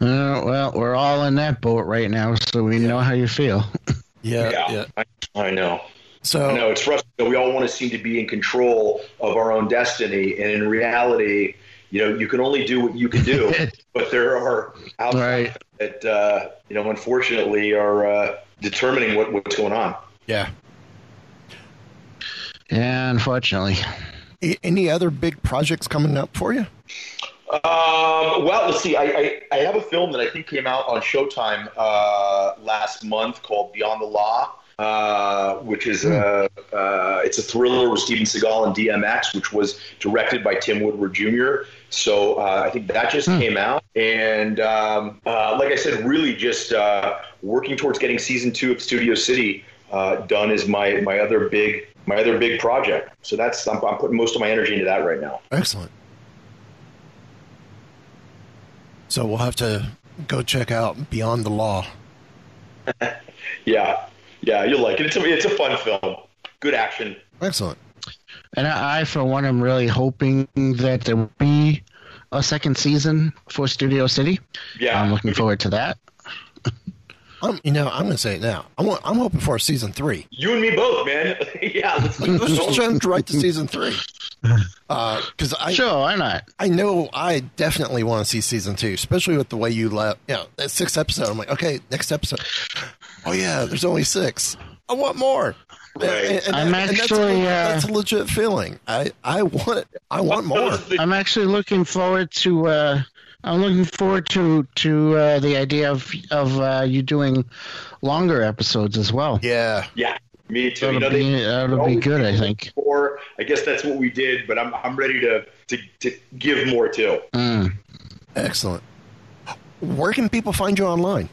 Uh, well, we're all in that boat right now, so we know how you feel. Yeah, yeah. Yeah, I, I know. So I know it's frustrating. We all want to seem to be in control of our own destiny, and in reality, you know, you can only do what you can do. but there are outside Right. that uh, you know, unfortunately, are uh, determining what, what's going on. yeah. Yeah, unfortunately. Any other big projects coming up for you? Um, well, let's see. I, I, I have a film that I think came out on Showtime uh, last month called Beyond the Law, uh, which is a uh, it's a thriller with Steven Seagal and DMX, which was directed by Tim Woodward Jr. So uh, I think that just came out, and um, uh, like I said, really just uh, working towards getting season two of Studio City uh, done is my my other big my other big project. So that's I'm, I'm putting most of my energy into that right now. Excellent. So we'll have to go check out Beyond the Law. Yeah, yeah, you'll like it. It's a, it's a fun film. Good action. Excellent. And I, I, for one, am really hoping that there will be a second season for Studio City. Yeah, I'm looking forward to that. I'm, you know, I'm going to say it now. I'm, I'm hoping for a season three. you and me both, man. yeah, let's, Let's just jump right to season three. Uh, Because I, Sure, why not? I know I definitely want to see season two, especially with the way you left. You know, that sixth episode. I'm like, okay, next episode. Oh yeah, there's only six. I want more. Right. I'm that's, actually, a, uh, that's a legit feeling. I I want. I want more. I'm actually looking forward to. Uh, I'm looking forward to to uh, the idea of of uh, you doing longer episodes as well. Yeah. yeah, me too. That'll know, be they, that'll be good. I think. Before, I guess that's what we did, but I'm I'm ready to to, to give more too. Mm. Excellent. Where can people find you online?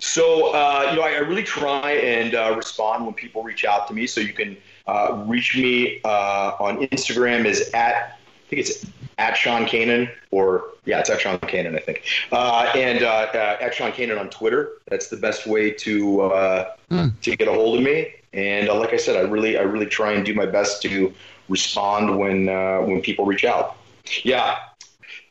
So, uh, you know, I, I really try and uh, respond when people reach out to me. So you can uh, reach me uh, on Instagram is at, I think it's at Sean Kanan or yeah, it's at Sean Kanan, I think. Uh, and uh, at Sean Kanan on Twitter. That's the best way to uh, to get a hold of me. And uh, like I said, I really I really try and do my best to respond when uh, when people reach out. Yeah,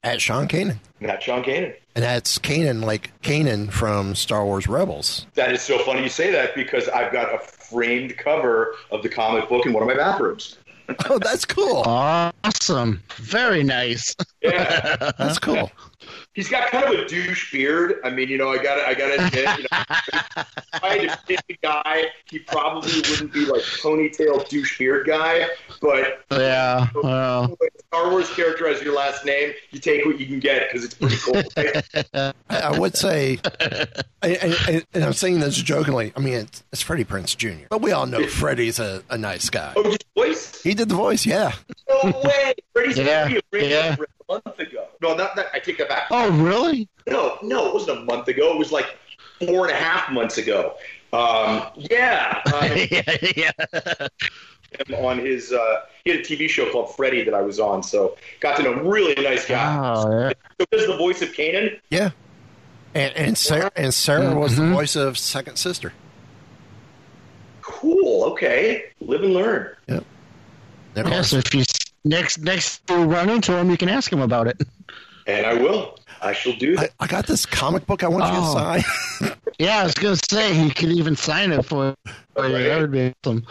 At Sean Kanan. at Sean Kanan. And that's Kanan, like Kanan from Star Wars Rebels. That is so funny you say that because I've got a framed cover of the comic book in one of my bathrooms. Oh, that's cool. Awesome. Very nice. Yeah, That's cool. He's got kind of a douche beard. I mean, you know, I got to I got to admit, you know, if I had to pick a guy, he probably wouldn't be like ponytail douche beard guy. But Yeah. Well, when a Star Wars character has your last name, you take what you can get because it's pretty cool. right? I, I would say, I, I, and I'm saying this jokingly. I mean, it's, it's Freddie Prinze Jr., but we all know Freddie's a, a nice guy. oh, his voice? He did the voice, yeah. No way. Freddie's Yeah, Freddie was yeah. A month ago. No, not that. I take that back. oh, really? No, no, it wasn't a month ago. It was like four and a half months ago. Um, yeah, uh, yeah, yeah. on his. Uh, he had a TV show called Freddie that I was on, so got to know him. Really nice guy. Oh, yeah. So this is the voice of Kanan. Yeah. And, and Sarah, and Sarah was the voice of Second Sister. Cool. Okay, live and learn. Yep. Of Yeah, course. so if you s- next next you run into him, you can ask him about it. And I will. I shall do I, that. I got this comic book I want you to Oh. sign. Yeah, I was gonna say he could even sign it for. for you. Right. That would be awesome.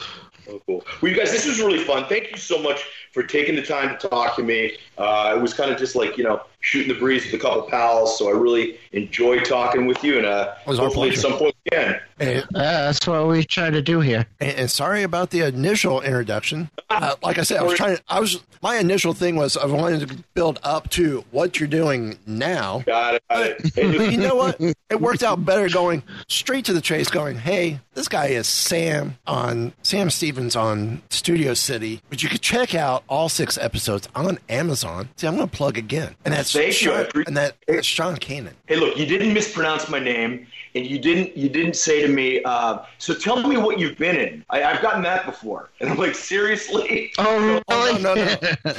Oh, cool. Well, you guys, this was really fun. Thank you so much for taking the time to talk to me. Uh, it was kind of just like you know shooting the breeze with a couple pals. So I really enjoyed talking with you, and uh, was hopefully at some point again. and, Yeah, that's what we try to do here. and, and sorry about the initial introduction. Uh, like I said, I was trying. I was my initial thing was I wanted to build up to what you're doing now. Got it. Got it. And you know what? It worked out better going straight to the chase. Going, hey, this guy is Sam on Sam Stevens on Studio City, but you could check out out all six episodes on Amazon. See, I'm going to plug again, and that's Thank you. Sean, appre- and that that's Sean Kanan. Hey, look, you didn't mispronounce my name, and you didn't you didn't say to me. Uh, so tell me what you've been in. I, I've gotten that before, and I'm like, seriously? Oh, Oh, really? no, no, no,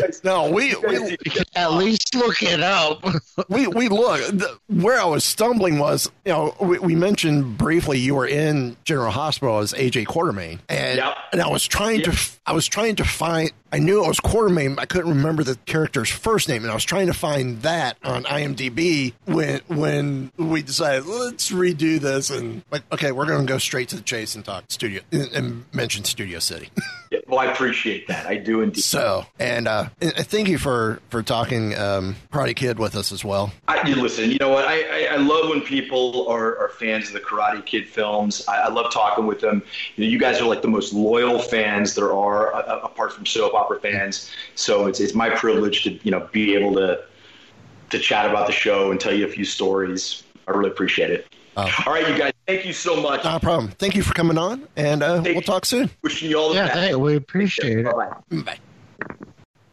no. We we At least look it up. we we look the, where I was stumbling was you know we, we mentioned briefly you were in General Hospital as AJ Quartermaine and Yep. and I was trying to I was trying to find I knew it was Quartermaine but I couldn't remember the character's first name and I was trying to find that on IMDb when when we decided let's redo this and like okay we're going to go straight to the chase and talk studio and, and mention Studio City. Yeah, well, I appreciate that. I do indeed. so and uh and thank you for for talking um Karate Kid with us as well. I, you listen, you know what? I, I, I love when people are, are fans of the Karate Kid films. I, I love talking with them. You, know, you guys are like the most loyal fans there are, uh, apart from soap opera fans. So it's it's my privilege to you know be able to to chat about the show and tell you a few stories. I really appreciate it. All right, you guys, thank you so much. Not a problem. Thank you for coming on, and uh, we'll talk soon. Wishing you all the Yeah, best. thank, we appreciate it. Bye-bye. Bye.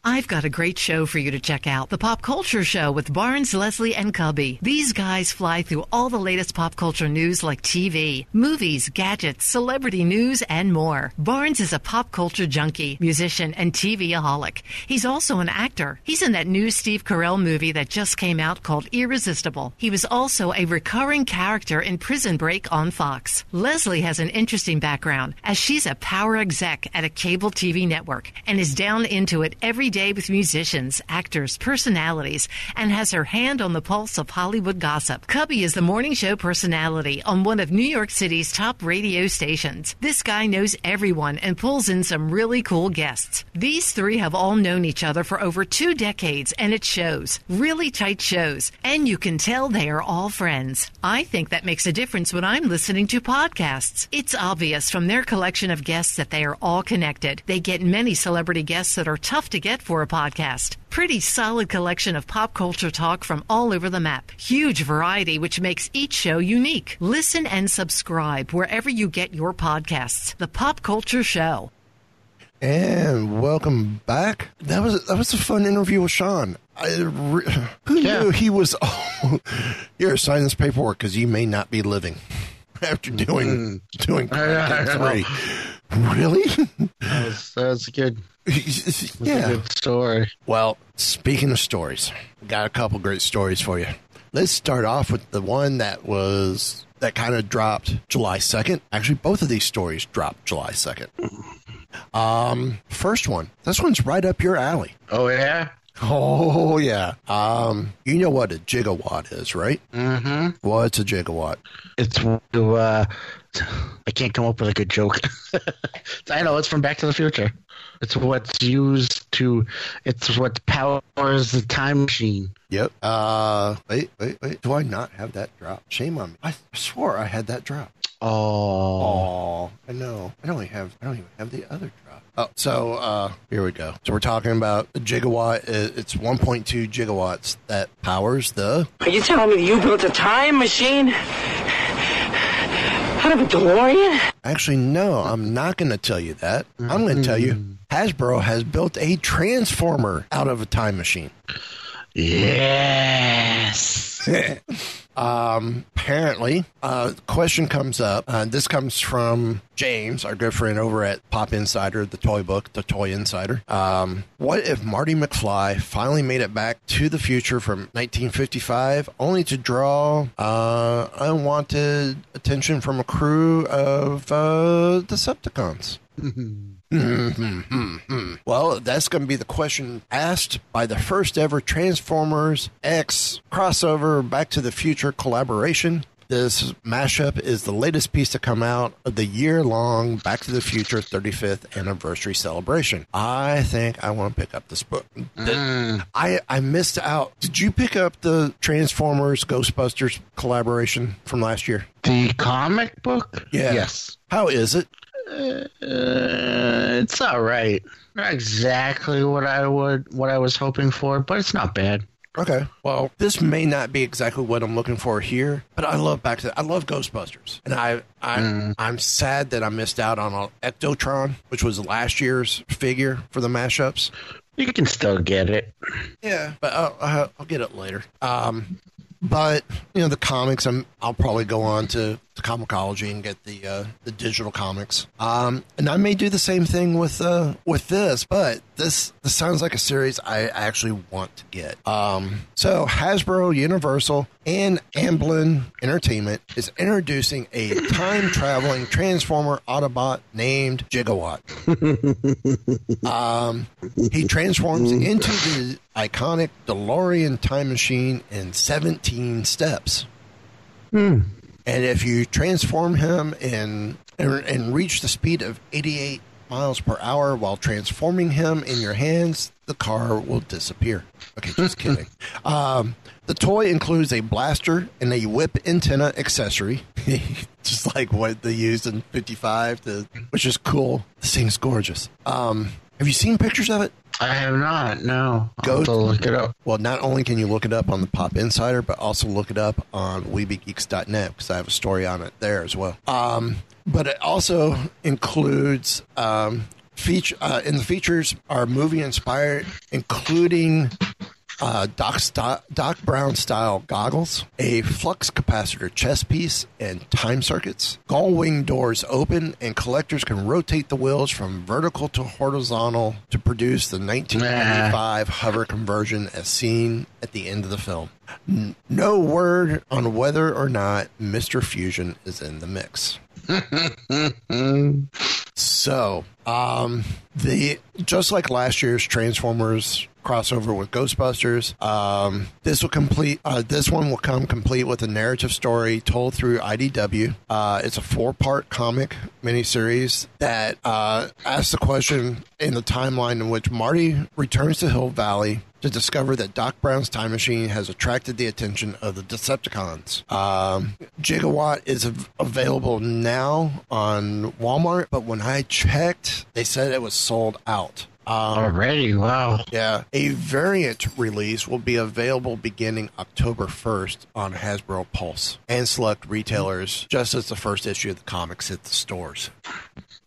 I've got a great show for you to check out. The Pop Culture Show with Barnes, Leslie, and Cubby. These guys fly through all the latest pop culture news like TV, movies, gadgets, celebrity news, and more. Barnes is a pop culture junkie, musician, and TV-aholic. He's also an actor. He's in that new Steve Carell movie that just came out called Irresistible. He was also a recurring character in Prison Break on Fox. Leslie has an interesting background as she's a power exec at a cable TV network and is down into it every day with musicians, actors, personalities, and has her hand on the pulse of Hollywood gossip. Cubby is the morning show personality on one of New York City's top radio stations. This guy knows everyone and pulls in some really cool guests. These three have all known each other for over two decades, and it shows. Really tight shows, and you can tell they are all friends. I think that makes a difference when I'm listening to podcasts. It's obvious from their collection of guests that they are all connected. They get many celebrity guests that are tough to get for a podcast. Pretty solid collection of pop culture talk from all over the map. Huge variety, which makes each show unique. Listen and subscribe wherever you get your podcasts. The Pop Culture Show. And welcome back. That was that was a fun interview with Sean. I re- who Yeah. knew he was? Oh, here, sign this paperwork because you may not be living after doing mm. doing I know. three. Really? That was, that was good. That's a yeah. good story. Well, speaking of stories, got a couple great stories for you. Let's start off with the one that was that kind of dropped July 2nd. Actually, both of these stories dropped July 2nd. Um, first one. This one's right up your alley. Oh yeah. Oh yeah. Um, you know what a gigawatt is, right? Mm-hmm. What's a gigawatt? It's uh, I can't come up with a good joke. I know it's from Back to the Future. It's what's used to. It's what powers the time machine. Yep. Uh, wait, wait, wait. Do I not have that drop? Shame on me. I swore I had that drop. Oh, Oh, I know. I don't even have. I don't even have the other drop. Oh, so uh, here we go. So we're talking about a gigawatt. Uh, It's 1.2 gigawatts that powers the. Are you telling me you built a time machine? Out of a DeLorean? Actually, no, I'm not going to tell you that. I'm going to tell you Hasbro has built a transformer out of a time machine. yes. um, apparently, uh, question comes up. Uh, this comes from James, our good friend over at Pop Insider, the toy book, the Toy Insider. Um, what if Marty McFly finally made it back to the future from 1955, only to draw uh, unwanted attention from a crew of uh, Decepticons? Mm-hmm. well, that's going to be the question asked by the first ever Transformers X crossover Back to the Future collaboration. This mashup is the latest piece to come out of the year long Back to the Future 35th anniversary celebration. I think I want to pick up this book. The- mm. I, I missed out. Did you pick up the Transformers Ghostbusters collaboration from last year? The comic book. Yeah. Yes. How is it? Uh, it's all right. Not exactly what I would what I was hoping for, but it's not bad. Okay. Well, this may not be exactly what I'm looking for here, but I love back to I love Ghostbusters, and I I I'm sad that I missed out on a Ectotron, which was last year's figure for the mashups. You can still get it. Yeah, but I'll, I'll I'll get it later. Um, but you know the comics, I'm I'll probably go on to, to comiXology and get the uh, the digital comics. Um, and I may do the same thing with uh with this, but this this sounds like a series I actually want to get. Um, so Hasbro, Universal, and Amblin Entertainment is introducing a time traveling Transformer Autobot named Gigawatt. Um, he transforms into the iconic DeLorean time machine in 17 steps. And if you transform him and, and reach the speed of 88 miles per hour while transforming him in your hands, the car will disappear. Okay, just kidding. Um, the toy includes a blaster and a whip antenna accessory, just like what they used in 55, to, which is cool. This thing's gorgeous. Um, have you seen pictures of it? I have not. No. I'll Go to look it up. Well, not only can you look it up on the Pop Insider, but also look it up on WeBeGeeks.net because I have a story on it there as well. Um, but it also includes um, feature uh, in the features are movie inspired, including uh, Doc, Sto- Doc Brown style goggles, a flux capacitor chest piece, and time circuits. Gull wing doors open, and collectors can rotate the wheels from vertical to horizontal to produce the 1995 hover conversion as seen at the end of the film. N- no word on whether or not Mr. Fusion is in the mix. So, um, the just like last year's Transformers crossover with Ghostbusters, um, this will complete. Uh, this one will come complete with a narrative story told through IDW. Uh, it's a four-part comic miniseries that uh, asks the question in the timeline in which Marty returns to Hill Valley to discover that Doc Brown's time machine has attracted the attention of the Decepticons. Um, Gigawatt is av- available now on Walmart, but when I checked, they said it was sold out. Um, Already? Wow. yeah, a variant release will be available beginning October 1st on Hasbro Pulse and select retailers just as the first issue of the comics hit the stores.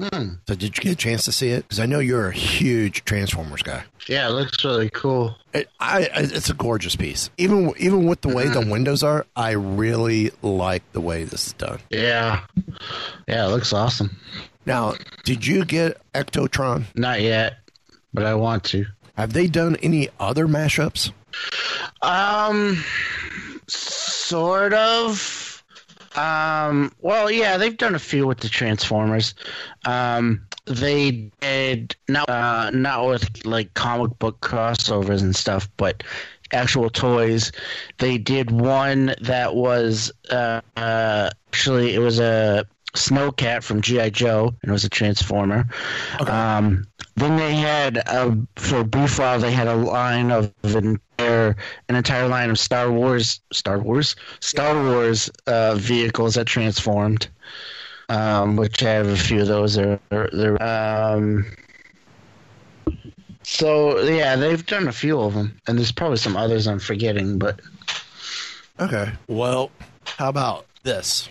Hmm. So, did you get a chance to see it? Because I know you're a huge Transformers guy. Yeah, it looks really cool. It, I, it's a gorgeous piece. Even even with the way the windows are, I really like the way this is done. Yeah. Yeah, it looks awesome. Now, did you get Ectotron? Not yet, but I want to. Have they done any other mashups? Um, sort of. Um, well, yeah, they've done a few with the Transformers. Um, they did not uh, not with like comic book crossovers and stuff, but actual toys. They did one that was uh, uh, actually it was a Snowcat from GI Joe, and it was a Transformer. Um, then they had a, for brief while they had a line of an entire, an entire line of Star Wars, Star Wars, Star Wars uh, vehicles that transformed. Um, which I have a few of those. They're, they're, um, so yeah, they've done a few of them, and there's probably some others I'm forgetting, but Okay. Well, how about this?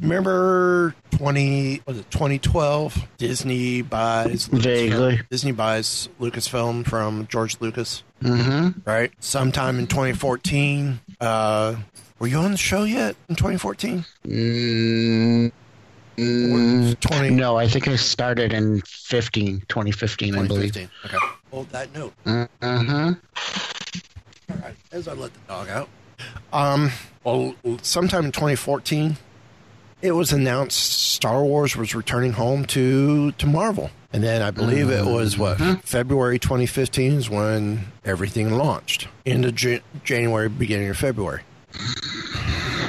Remember twenty was it twenty twelve? Disney buys Vaguely. Disney buys Lucasfilm from George Lucas, mm-hmm. right? Sometime in twenty fourteen. Uh, were you on the show yet in twenty fourteen? Mm, Mm, 20, no, I think I started in 15, 2015, I believe. Okay. Hold that note. Mm-hmm. All right. As I let the dog out. Um. Well, sometime in 2014, it was announced Star Wars was returning home to to Marvel, and then I believe it was what February 2015 is when everything launched. Of Jan- January, beginning of February.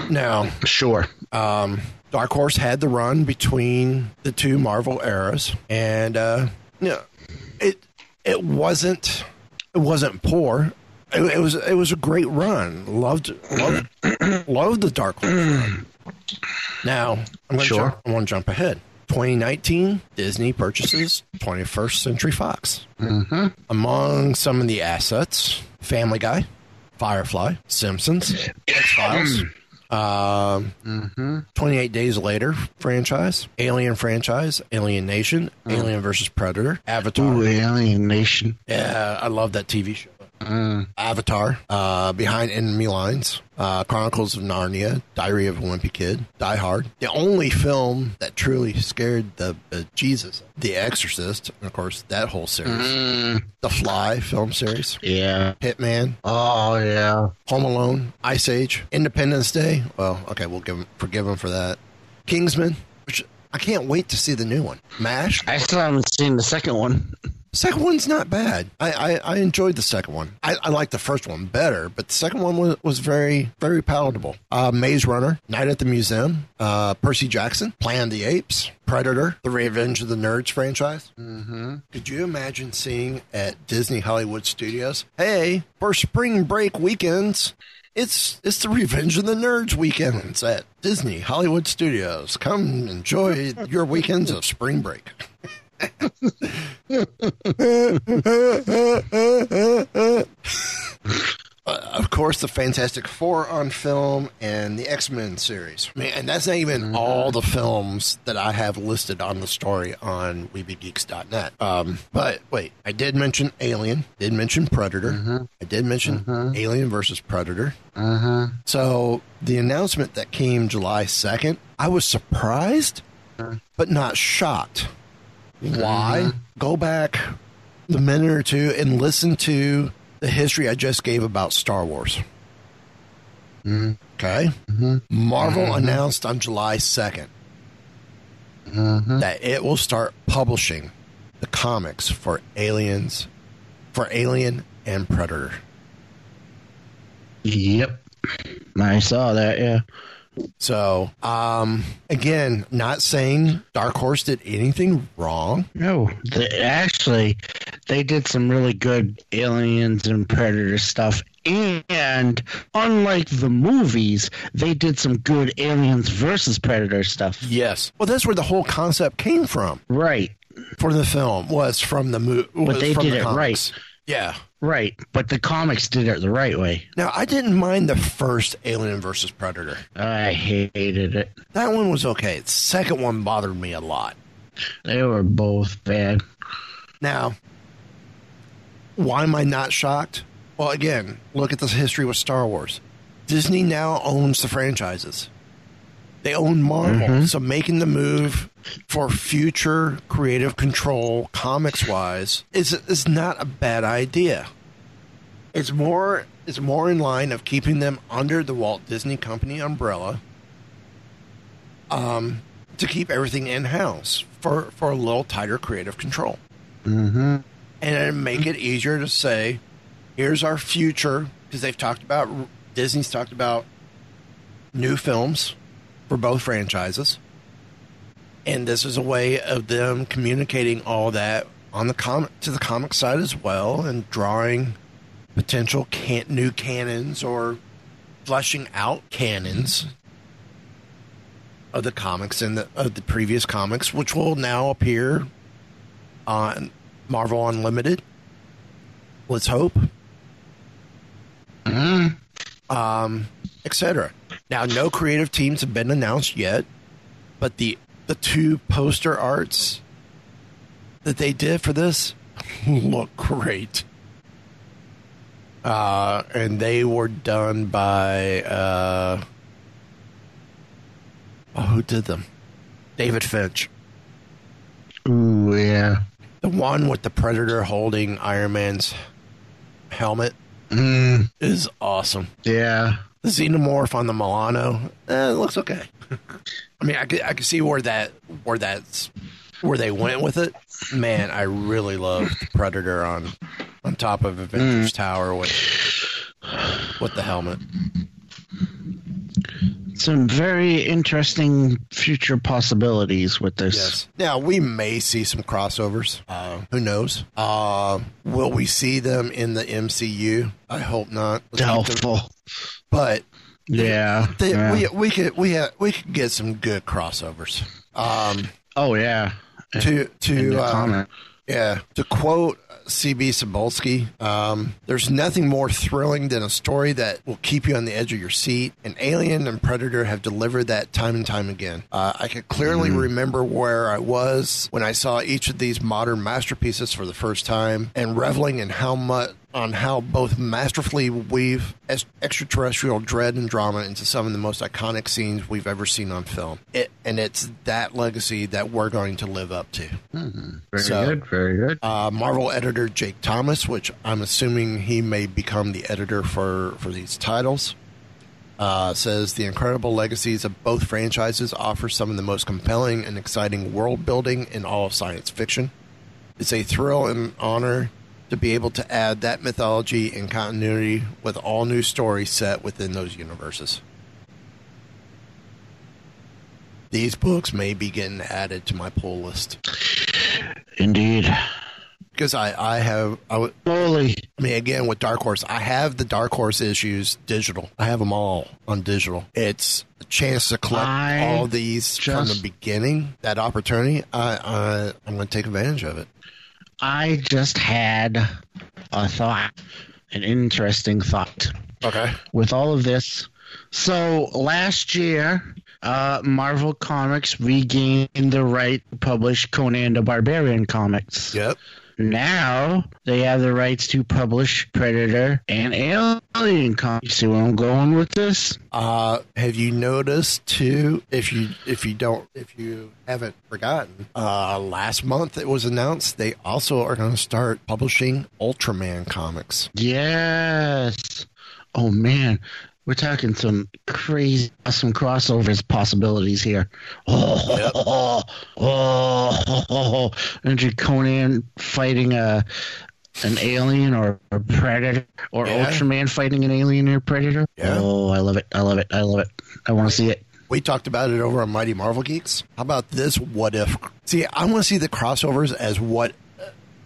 Now, Sure. um, Dark Horse had the run between the two Marvel eras, and uh, yeah, it it wasn't it wasn't poor. It, it was it was a great run. Loved loved loved the Dark Horse. Now I'm going to Sure. jump, I want to jump ahead. 2019, Disney purchases 21st Century Fox. Mm-hmm. Among some of the assets, Family Guy, Firefly, Simpsons, X Files. Um, 28 Days Later franchise, Alien franchise, Alien Nation, Alien versus Predator, Avatar. Ooh, Alien Nation. Yeah, I love that TV show. Avatar, uh, Behind Enemy Lines, uh, Chronicles of Narnia, Diary of a Wimpy Kid, Die Hard. The only film that truly scared the uh, Jesus, The Exorcist, and of course that whole series. The Fly film series, Yeah. Hitman, Oh, yeah. Home Alone, Ice Age, Independence Day. Well, okay, we'll give him, forgive him for that. Kingsman, which I can't wait to see the new one. Mash, I still haven't seen the second one. Second one's not bad. I, I, I enjoyed the second one. I, I like the first one better, but the second one was, was very, very palatable. Uh, Maze Runner, Night at the Museum, uh, Percy Jackson, Planet of the Apes, Predator, The Revenge of the Nerds franchise. Mm-hmm. Could you imagine seeing at Disney Hollywood Studios, hey, for spring break weekends, it's it's the Revenge of the Nerds weekends at Disney Hollywood Studios. Come enjoy your weekends of spring break. Uh, of course, the Fantastic Four on film and the X Men series. Man, and that's not even mm-hmm. all the films that I have listed on the story on WeBeGeeks.net. Um, but wait, I did mention Alien, did mention Predator, mm-hmm. I did mention mm-hmm. Alien versus Predator. So the announcement that came July 2nd, I was surprised, but not shocked. Why? Uh-huh. Go back a minute or two and listen to the history I just gave about Star Wars. Mm-hmm. Okay? Mm-hmm. Marvel mm-hmm. announced on July 2nd that it will start publishing the comics for Aliens, for Alien and Predator. Yep. I saw that, yeah. So, um, again, not saying Dark Horse did anything wrong. No, they, actually, they did some really good aliens and predator stuff. And unlike the movies, they did some good aliens versus predator stuff. Yes. Well, that's where the whole concept came from Right, for the film was from the movie. but they did it right. Yeah. Right, but the comics did it the right way. Now, I didn't mind the first Alien versus Predator. I hated it. That one was okay. The second one bothered me a lot. They were both bad. Now, why am I not shocked? Well, again, look at the history with Star Wars. Disney now owns the franchises. They own Marvel, so making the move for future creative control, comics wise, is is not a bad idea. It's more it's more in line of keeping them under the Walt Disney Company umbrella. Um, to keep everything in house for for a little tighter creative control Mm-hmm. and make it easier to say, here's our future because they've talked about Disney's talked about new films for both franchises, and this is a way of them communicating all that on the comic to the comic side as well, and drawing potential can- new canons or fleshing out canons of the comics and the of the previous comics, which will now appear on Marvel Unlimited. Let's hope. Um, etc. Now, no creative teams have been announced yet, but the the two poster arts that they did for this look great. Uh, and they were done by uh, oh, who did them? David Finch. Ooh, yeah. The one with the Predator holding Iron Man's helmet Mm, is awesome. yeah. The xenomorph on the Milano, eh, it looks okay. I mean, I could I could see where that where that's where they went with it. Man, I really love Predator on on top of Avengers Tower with with the helmet. Some very interesting future possibilities with this. Yes. Now we may see some crossovers. Uh, who knows? Uh, will we see them in the MCU? I hope not. Let's Doubtful. But Yeah. they, yeah. we we could we ha- we could get some good crossovers. Um, oh, yeah. to to uh. Yeah. To quote CB Cebulski, um, there's nothing more thrilling than a story that will keep you on the edge of your seat. And Alien and Predator have delivered that time and time again. Uh, I can clearly remember where I was when I saw each of these modern masterpieces for the first time and reveling in how much on how both masterfully weave ex- extraterrestrial dread and drama into some of the most iconic scenes we've ever seen on film. It, and it's that legacy that we're going to live up to. Very So- good. Very good. Uh, Marvel editor Jake Thomas, which I'm assuming he may become the editor for, for these titles, uh, says the incredible legacies of both franchises offer some of the most compelling and exciting world building in all of science fiction. It's a thrill and honor to be able to add that mythology and continuity with all new stories set within those universes. These books may be getting added to my pull list Indeed. because I, I have I, w- Slowly. I mean again with Dark Horse I have the Dark Horse issues digital I have them all on digital it's a chance to collect I all these from the beginning that opportunity I, I I'm going to take advantage of it I just had a thought, an interesting thought. okay with all of this. So last year, uh, Marvel Comics regained the right to publish Conan the Barbarian comics. yep Now they have the rights to publish Predator and Alien comics. See where I'm going with this? uh have you noticed too if you if you don't if you haven't forgotten uh last month it was announced they also are going to start publishing Ultraman comics Yes. Oh man, we're talking some crazy, awesome crossovers possibilities here. Oh, oh, oh, oh, Andrew Conan fighting a an alien or a predator, or Yeah. Ultraman fighting an alien or predator. Yeah. Oh, I love it! I love it! I love it! I want to see it. We talked about it over on Mighty Marvel Geeks. How about this? What if? See, I want to see the crossovers as what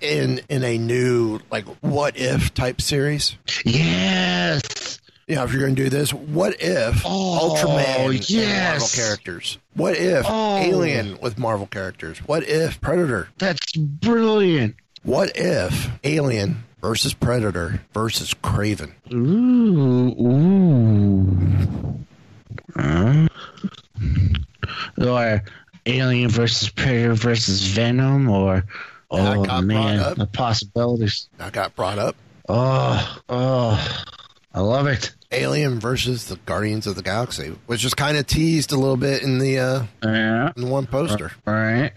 in in a new like what if type series. Yes. You know, if you're going to do this, what if Oh, Ultraman yes. Marvel characters? What if Oh. Alien with Marvel characters? What if Predator? That's brilliant. What if Alien versus Predator versus Kraven? Ooh, ooh. Huh? Or Alien versus Predator versus Venom, or oh man, the possibilities. That got brought up. Oh, oh, I love it. Alien versus the Guardians of the Galaxy, which is kind of teased a little bit in the uh, Yeah, in the one poster. all right.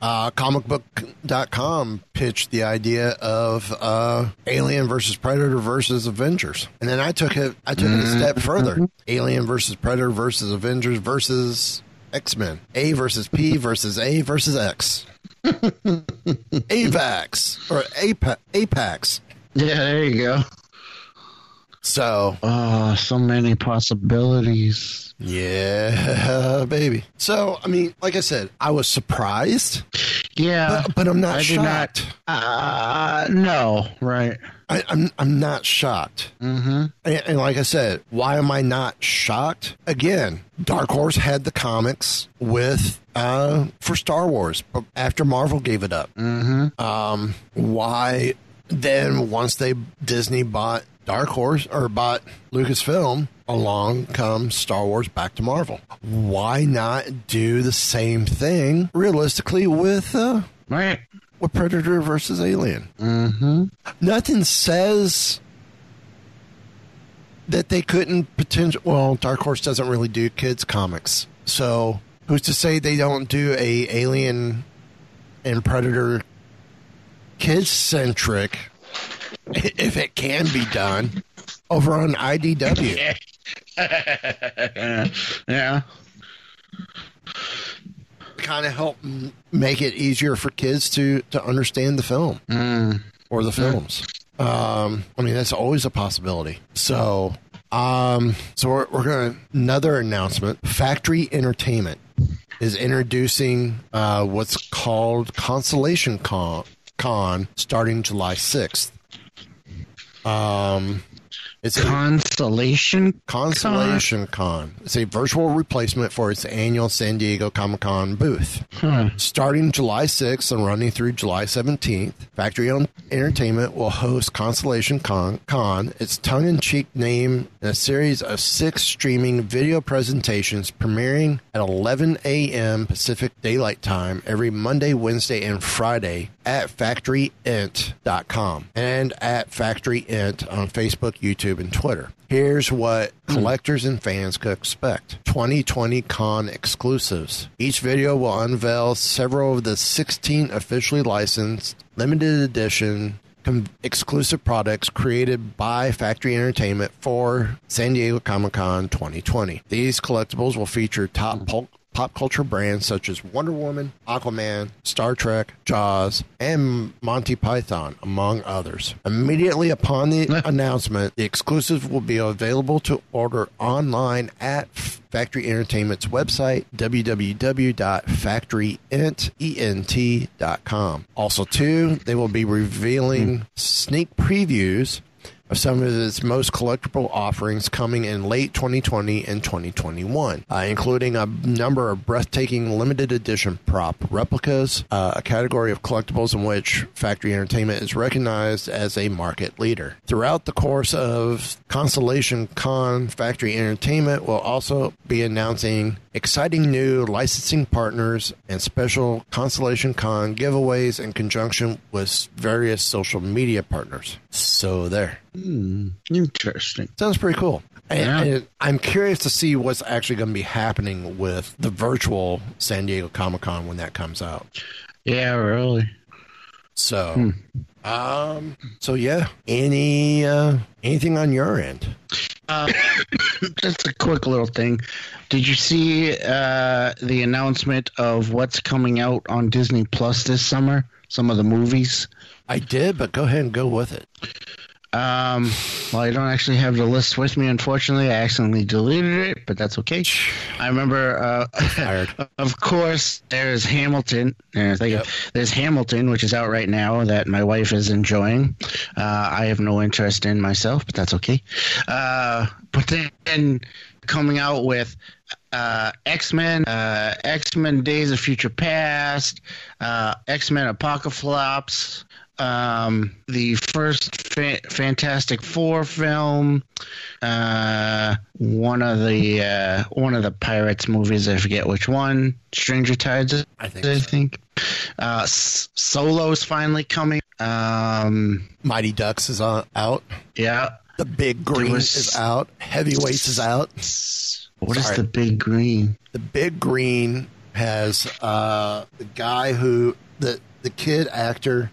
Uh, comicbook.com pitched the idea of uh, Alien versus Predator versus Avengers, and then I took it. I took it a step further: Alien versus Predator versus Avengers versus X Men. A versus P versus A versus X. AVAX or APA, Apex. Yeah, there you go. So Oh, so many possibilities. yeah, baby. So I mean, like I said, I was surprised, Yeah, but, but I'm not I did shocked. not. Uh, no, right. I, I'm I'm not shocked. Mm-hmm. And, and like I said, why am I not shocked? Again, Dark Horse had the comics with uh, for Star Wars after Marvel gave it up. Mm-hmm. Um, why then? Once they Disney bought Dark Horse or bought Lucasfilm, along comes Star Wars back to Marvel. Why not do the same thing realistically with uh, with Predator versus Alien? Mm-hmm. nothing says that they couldn't potential. Well, Dark Horse doesn't really do kids comics, so who's to say they don't do a Alien and Predator kids centric if it can be done over on IDW? yeah. kind of help m- make it easier for kids to to understand the film or the films. Um, I mean, that's always a possibility. So, um, so we're, we're going to another announcement. Factory Entertainment is introducing uh, what's called Constellation Con, Con starting July sixth. Um, It's a Constellation. Constellation Con. It's a virtual replacement for its annual San Diego Comic Con booth. Huh. Starting July 6th and running through July 17th, Factory Owned Entertainment will host Constellation Con, Con its tongue in cheek name in a series of six streaming video presentations premiering at 11 a.m. Pacific Daylight Time every Monday, Wednesday, and Friday at factoryent.com and at factoryent on Facebook, YouTube, and Twitter. Here's what hmm. collectors and fans could expect 2020 con exclusives. Each video will unveil several of the 16 officially licensed, limited edition, com- exclusive products created by Factory Entertainment for San Diego Comic Con 2020. These collectibles will feature top hmm. pulp pop culture brands such as Wonder Woman, Aquaman, Star Trek, Jaws, and Monty Python, among others. Immediately upon the announcement, the exclusive will be available to order online at Factory Entertainment's website, www.factoryent.com. Also, too, they will be revealing hmm. sneak previews of some of its most collectible offerings coming in late 2020 and 2021, uh, including a number of breathtaking limited edition prop replicas, uh, a category of collectibles in which Factory Entertainment is recognized as a market leader. Throughout the course of Constellation Con, Factory Entertainment will also be announcing exciting new licensing partners and special Constellation Con giveaways in conjunction with various social media partners. So there. Hmm, interesting. Sounds pretty cool. And, Yeah. and I'm curious to see what's actually going to be happening with the virtual San Diego Comic Con when that comes out. Yeah, really. So, um, so yeah. Any uh, anything on your end? Uh, just a quick little thing. Did you see uh, the announcement of what's coming out on Disney Plus this summer? Some of the movies. I did, but go ahead and go with it. Um, well, I don't actually have the list with me. Unfortunately, I accidentally deleted it, but that's okay. I remember. Uh, of course, there's Hamilton. There's, Yep. there's Hamilton, which is out right now that my wife is enjoying. Uh, I have no interest in myself, but that's okay. Uh, but then coming out with uh, X Men, uh, X Men Days of Future Past, uh, X Men Apocalypse, um, the first fa- Fantastic Four film, uh, one of the uh, one of the Pirates movies. I forget which one. Stranger Tides. I think I so. think. Uh, S- Solo's finally coming. Um, Mighty Ducks is on, out. yeah. The Big Green was- is out. Heavyweights is out. What is Sorry. the big green? The Big Green has uh, the guy who the the kid actor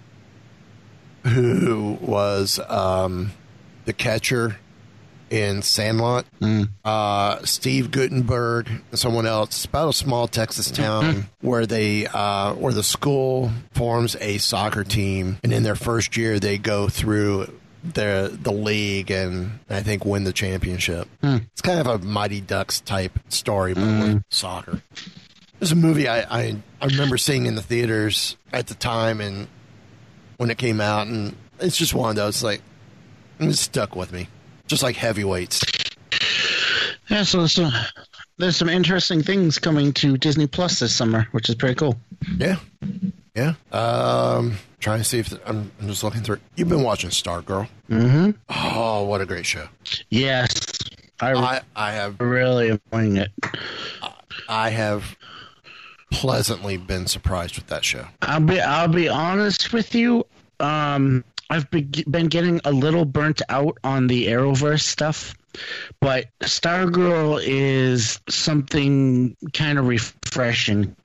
who was um, the catcher in Sandlot. Uh, Steve Guttenberg and someone else. It's about a small Texas town where they uh, where the school forms a soccer team, and in their first year they go through the the league and I think win the championship. It's kind of a Mighty Ducks type story, but with soccer. There's a movie I, I I remember seeing in the theaters at the time and when it came out, and it's just one of those like it stuck with me, just like heavyweights. Yeah, so there's some, there's some interesting things coming to Disney Plus this summer, which is pretty cool. Yeah, yeah. Um, trying to see if I'm, I'm just looking through. You've been watching Stargirl. Mm-hmm. Oh, what a great show! Yes, I, I I have really enjoying it. I have pleasantly been surprised with that show. I'll be I'll be honest with you. Um, I've be, been getting a little burnt out on the Arrowverse stuff, but Stargirl is something kind of refreshing.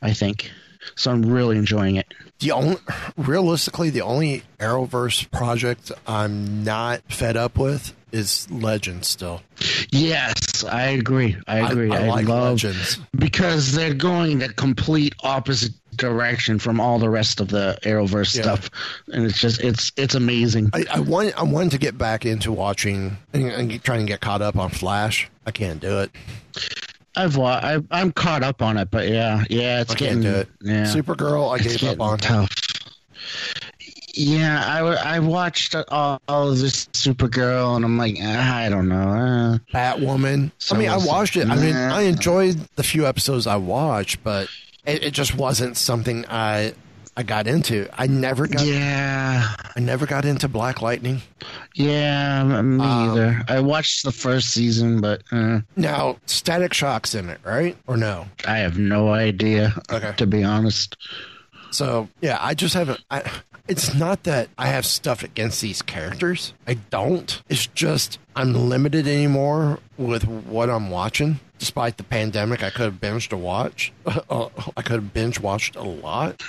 I think so. I'm really enjoying it. The only, realistically, the only Arrowverse project I'm not fed up with is legend Still, Yes, I agree. I agree. I, like love Legends. because they're going the complete opposite direction from all the rest of the Arrowverse Yeah. stuff, and it's just it's it's amazing. I, I want I wanted to get back into watching and, and trying to get caught up on Flash. I can't do it. I've wa- I, I'm caught up on it, but yeah, yeah, it's I getting can't do it. Yeah, Supergirl, I it's gave up on. tough. Yeah, I, I watched all, all of this Supergirl, and I'm like, ah, I don't know. Uh, Batwoman. I mean, I watched it. I mean, I enjoyed the few episodes I watched, but it, it just wasn't something I I got into. I never got. yeah, I never got into Black Lightning. yeah, me Um, either. I watched the first season, but uh, Now, Static Shock's in it, right? Or no? I have no idea. Okay. To be honest, So yeah, I just haven't. I, it's not that I have stuff against these characters. I don't. It's just I'm limited anymore with what I'm watching. Despite the pandemic, I could have binged a watch. Uh, I could have binge watched a lot.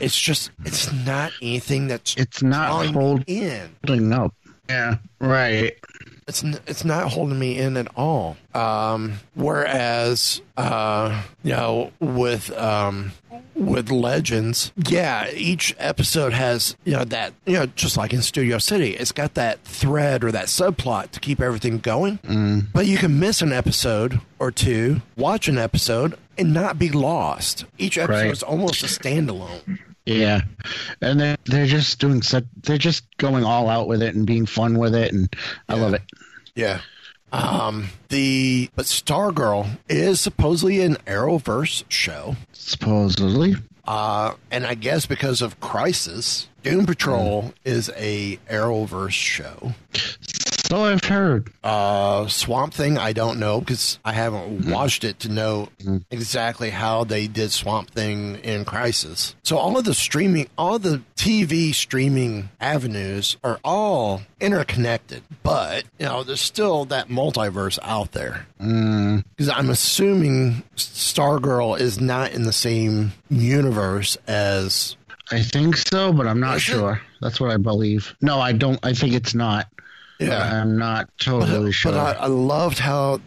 It's just it's not anything that's it's not drawing holding in. up. Yeah, right. It's it's not holding me in at all. Um, whereas, uh, you know, with um, with Legends, yeah, each episode has you know that you know just like in Studio City, it's got that thread or that subplot to keep everything going. But you can miss an episode or two, watch an episode, and not be lost. Each episode Right. is almost a standalone. Yeah, and they're they're just doing such. They're just going all out with it and being fun with it, and I love it. Yeah. Um, the but Stargirl is supposedly an Arrowverse show. Supposedly, Uh, and I guess because of Crisis, Doom Patrol Hmm. is a Arrowverse show. So I've heard. Uh, Swamp Thing, I don't know because I haven't Hmm. watched it to know exactly how they did Swamp Thing in Crisis. So all of the streaming, all the TV streaming avenues are all interconnected, but you know there's still that multiverse out there. Mm, Because I'm assuming Stargirl is not in the same universe as I think so, but I'm not sure. That's what I believe. No, I don't. I think it's not. Yeah. I'm not totally sure. But I, I loved how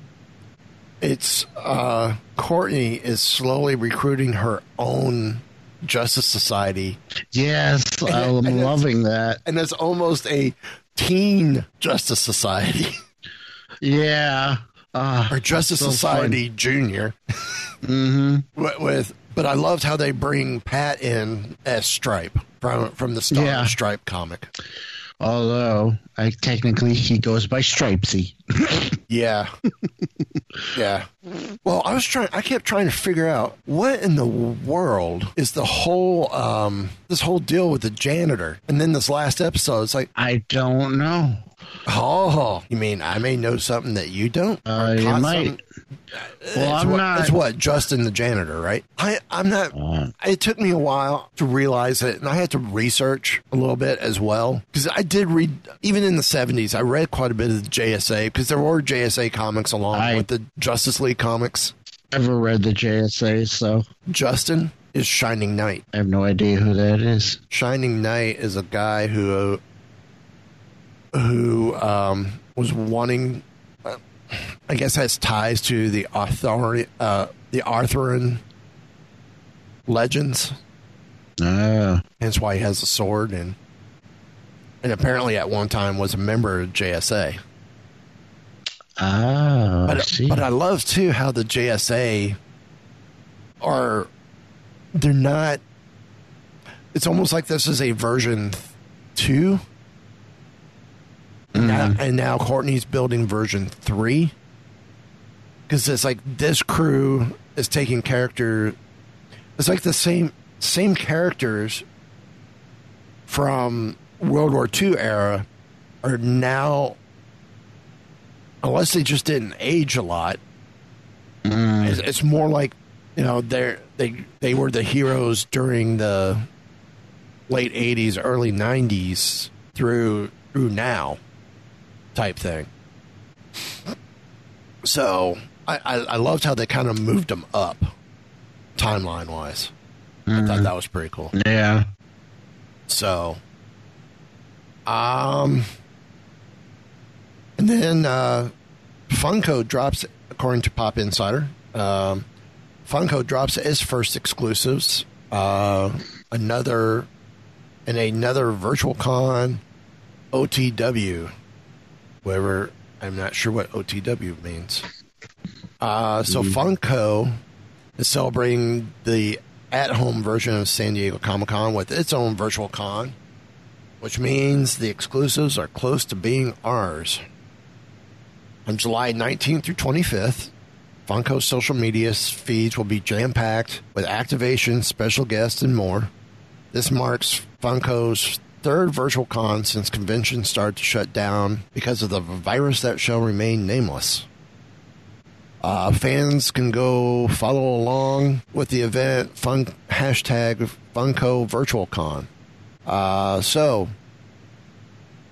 it's uh, Courtney is slowly recruiting her own Justice Society, yes, I'm and loving that. and it's almost a teen Justice Society Yeah. Uh, or Justice So Society Junior. hmm with, with. But I loved how they bring Pat in as Stripe from from the Star Yeah. Stripe comic. Although, I technically he goes by Stripesy. Yeah. yeah. Well, I was trying I kept trying to figure out what in the world is the whole um this whole deal with the janitor. And then this last episode it's like, I don't know. "Oh, you mean I may know something that you don't?" Uh, you might. something- Well, it's I'm what, not. It's what Justin the janitor, right? I I'm not Uh, it took me a while to realize it, and I had to research a little bit as well because I did read, even in the seventies, I read quite a bit of the JSA because there were JSA comics along I- with the Justice League comics. Never read the JSA, so Justin is Shining Knight. I have no idea who that is. Shining Knight is a guy who who um, was wanting, uh, I guess, has ties to the authority, uh, the Arthurian legends. Oh, Hence why he has a sword and and apparently at one time was a member of JSA. I But see. but I love too how the JSA are they're not. It's almost like this is a version two, and, now, mm-hmm. and now Courtney's building version three. Because it's like this crew is taking character. It's like the same same characters from World War II era are now, unless they just didn't age a lot. Mm. It's, it's more like you know they they they were the heroes during the late '80s, early '90s through through now type thing. So I, I, I loved how they kind of moved them up timeline wise. I thought that was pretty cool. yeah. So, um, and then uh, Funko drops, according to Pop Insider, um, Funko drops its first exclusives. Uh, another and another virtual con OTW, whatever. I'm not sure what OTW means. Uh, so Funko is celebrating the at-home version of San Diego Comic Con with its own virtual con, which means the exclusives are close to being ours. On July 19th through 25th, Funko's social media feeds will be jam-packed with activations, special guests, and more. This marks Funko's third virtual con since conventions started to shut down because of the virus that shall remain nameless. Uh, fans can go follow along with the event. Fun hashtag Funko Virtual Con. Uh, so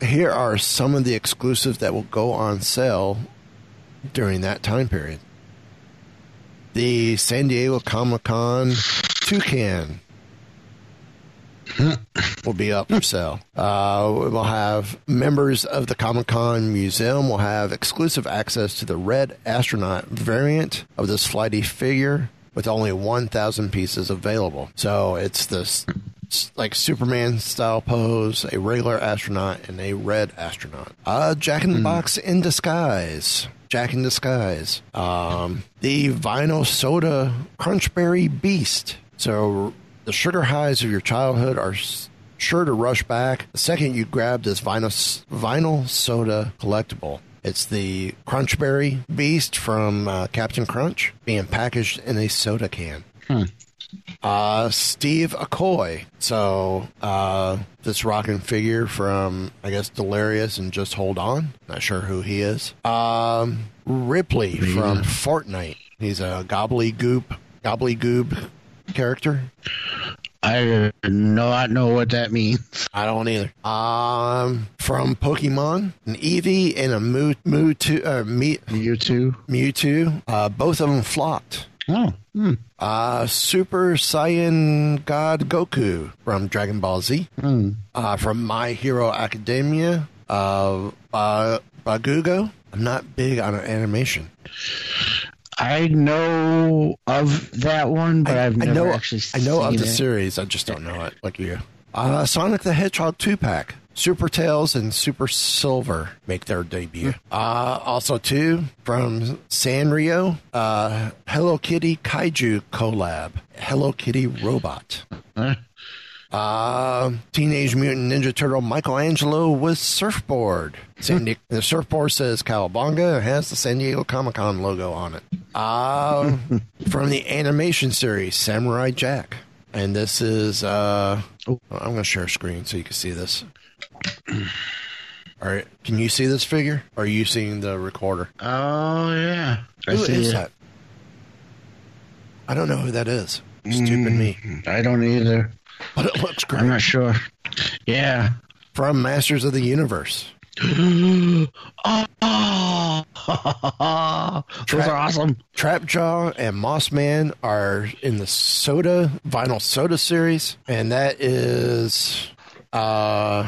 here are some of the exclusives that will go on sale during that time period. The San Diego Comic Con Toucan will be up for sale. Uh, we'll have members of the Comic Con Museum will have exclusive access to the red astronaut variant of this flighty figure with only 1,000 pieces available. So it's this like Superman style pose, a regular astronaut, and a red astronaut. Uh, Jack in the Box in disguise. Jack in disguise. Um, the vinyl soda Crunchberry Beast. So the sugar highs of your childhood are sure to rush back the second you grab this vinyl vinyl soda collectible. It's the Crunchberry Beast from uh, Captain Crunch being packaged in a soda can. Uh, Steve Aoki. So, uh, this rocking figure from, I guess, Delirious and Just Hold On. Not sure who he is. Um, Ripley from Fortnite. He's a gobbly goop, gobbly gobbledygoob character. I do not know what that means. I don't either. Um, from Pokemon, an Eevee and a Mew, Mewtwo, uh, Me, Mewtwo. Mewtwo. Uh, both of them flopped. Oh, hmm. Uh, Super Saiyan God Goku from Dragon Ball Z. Hmm. Uh, from My Hero Academia, uh, uh, Bakugo. I'm not big on animation. I know of that one, but I, have I never know, actually I know of the it. series. I just don't know it like you. Uh, Sonic the Hedgehog two pack. Super Tails and Super Silver make their debut. Uh, also, two from Sanrio, uh, Hello Kitty Kaiju collab. Hello Kitty Robot. Uh, Teenage Mutant Ninja Turtle Michelangelo with surfboard. San the surfboard says Cowabunga has the San Diego Comic Con logo on it. Uh, from the animation series Samurai Jack. And this is, uh, oh, I'm going to share a screen so you can see this. All right. Can you see this figure? Or are you seeing the recorder? Oh yeah, I Who see is it. that? I don't know who that is. Stupid me. I don't either. But it looks great. I'm not sure. Yeah. From Masters of the Universe. oh, those are awesome. Trapjaw and Mossman are in the soda vinyl soda series, and that is uh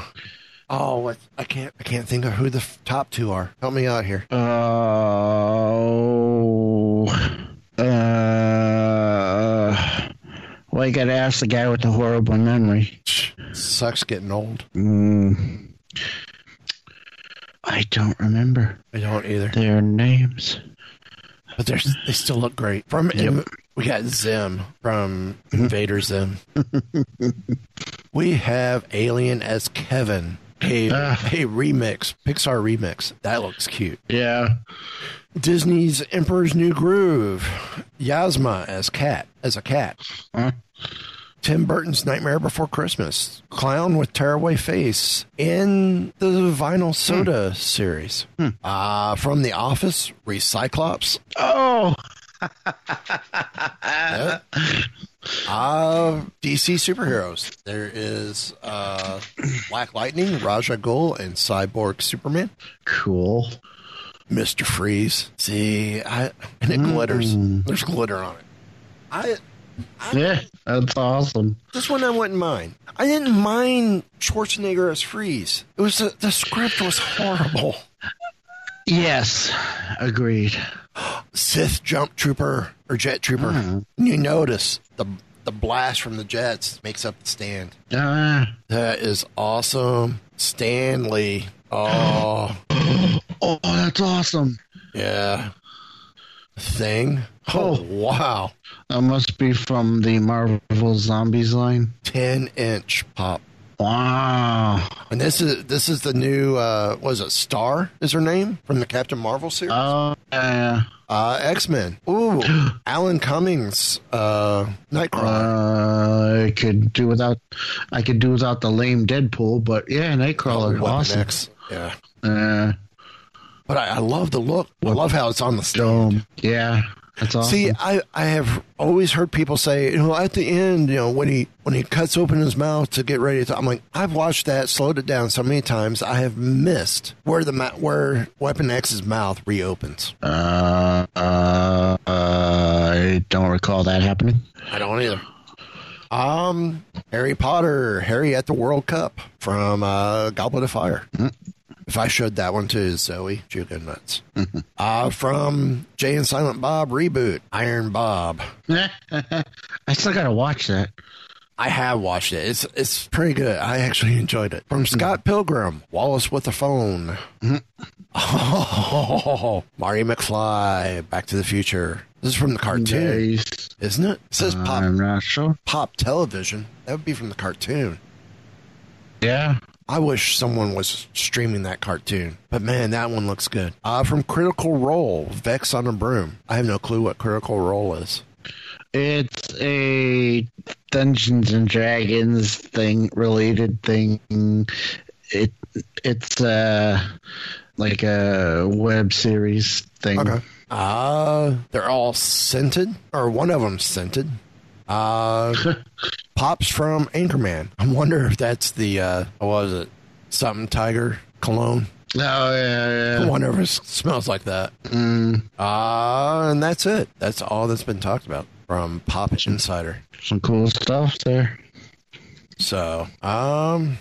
oh what I can't I can't think of who the top two are. Help me out here. Oh. Uh, well, you got to ask the guy with the horrible memory. Sucks getting old. Mm. I don't remember I don't either, their names. but they're they still look great. From Yep. we got Zim from Invader Zim. we have Alien as Kevin. A, Ah. a remix, Pixar remix. That looks cute. Yeah. Disney's Emperor's New Groove, Yzma as cat as a cat. Huh? Tim Burton's Nightmare Before Christmas, Clown with Tearaway Face in the Vinyl Soda series. Uh, from The Office, Recyclops. Oh. Yep. Uh, DC superheroes. There is uh, Black Lightning, Ra's al Ghul, and Cyborg Superman. Cool. Mr. Freeze. See, I, and it glitters. There's glitter on it. I Yeah, that's awesome. this one I wouldn't mind. I didn't mind Schwarzenegger as Freeze. It was the, the script was horrible. Yes, agreed. Sith Jump Trooper or Jet Trooper. You notice the the blast from the jets makes up the stand. Uh, That is awesome. Stanley. Oh oh, that's awesome. yeah. thing. Oh, wow. That must be from the Marvel Zombies line. 10 inch pop. Wow. And this is this is the new uh was it Star is her name from the Captain Marvel series? Oh, yeah. Uh X Men. Ooh. Alan Cummings, uh Nightcrawler. Uh, I could do without. I could do without the lame Deadpool, but yeah, Nightcrawler, Weapon awesome. X. Yeah. Uh, But I, I love the look. I love how it's on the. Dome. Yeah, awesome. See, I, I have always heard people say, you know, at the end, you know, when he when he cuts open his mouth to get ready to, I'm like, I've watched that, slowed it down so many times, I have missed where the where Weapon X's mouth reopens. uh, uh, I don't recall that happening. I don't either. Um, Harry Potter, Harry at the World Cup from uh, Goblet of Fire. If I showed that one to Zoe, she'd go nuts. Mm-hmm. uh, from Jay and Silent Bob reboot, Iron Bob. I still gotta watch that. I have watched it. It's it's pretty good. I actually enjoyed it. From Scott mm. Pilgrim, Wallace with a phone. Mm-hmm. Oh, Marty McFly, Back to the Future. This is from the cartoon, Nice. isn't it? It says uh, pop I'm not sure. pop television. That would be from the cartoon. Yeah. I wish someone was streaming that cartoon. But man, that one looks good. Uh, from Critical Role, Vex on a Broom. I have no clue what Critical Role is. It's a Dungeons and Dragons thing related thing. It it's uh like a web series thing. Okay. Uh, they're all scented, or one of them scented. Uh, pops from Anchorman. I wonder if that's the, uh, what was it? Something Tiger cologne. Oh yeah, I wonder if it smells like that. Mm, Uh, and that's it. That's all that's been talked about from Pop Insider. some cool stuff there. So, um,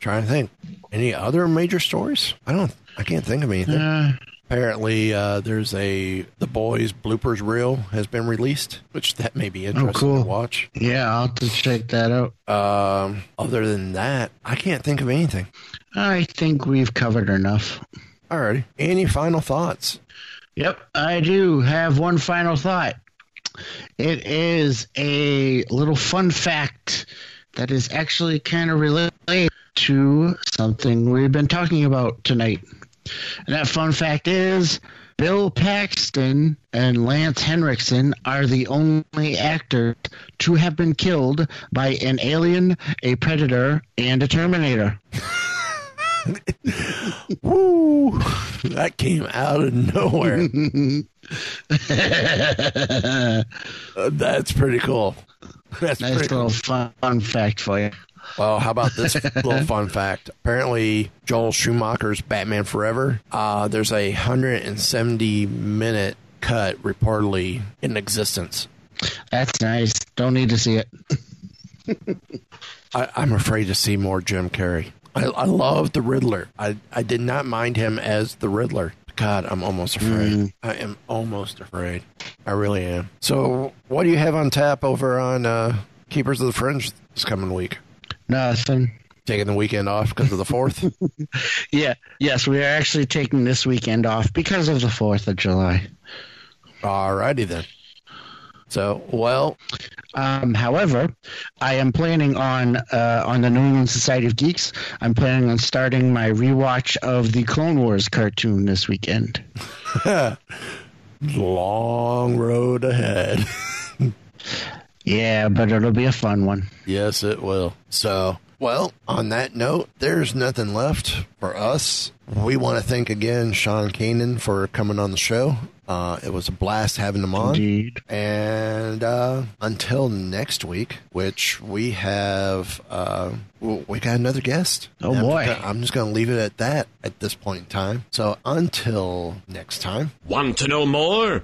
trying to think. Any other major stories? I don't. I can't think of anything. Yeah. Apparently, uh, there's a the boys bloopers reel has been released, which that may be interesting cool. to watch. Yeah, I'll have to check that out. Um, other than that, I can't think of anything. I think we've covered enough. Alrighty. Any final thoughts? Yep, I do have one final thought. It is a little fun fact that is actually kind of related to something we've been talking about tonight. And that fun fact is Bill Paxton and Lance Henriksen are the only actors to have been killed by an alien, a predator, and a terminator. Woo! That came out of nowhere. Uh, that's pretty cool. That's Nice pretty little cool. fun fact for you. Well, how about this little fun fact? Apparently, Joel Schumacher's Batman Forever, uh, there's a 170 minute cut reportedly in existence. That's nice. Don't need to see it. I, I'm afraid to see more Jim Carrey. I, I love the Riddler. I, I did not mind him as the Riddler. God, I'm almost afraid. I am almost afraid. I really am. So, what do you have on tap over on uh, Keepers of the Fringe this coming week? Nothing. Taking the weekend off because of the fourth. Yeah. Yes, we are actually taking this weekend off because of the 4th of July. Alrighty then. So, well, Um, however, I am planning on uh, on the New England Society of Geeks. I'm planning on starting my rewatch of the Clone Wars cartoon this weekend. long road ahead. Yeah, but it'll be a fun one. yes, it will. So, well, on that note, there's nothing left for us. We want to thank again Sean Kanan for coming on the show. Uh, it was a blast having him on. Indeed. And uh, until next week, which we have, uh, we got another guest. Oh, And boy. I'm just going to leave it at that at this point in time. So until next time, Want to know more?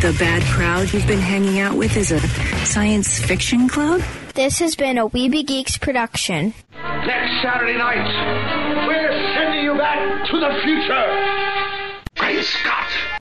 The bad crowd you've been hanging out with is a science fiction club? This has been a We Be Geeks production. Next Saturday night, we're sending you you back to the future. Great Scott!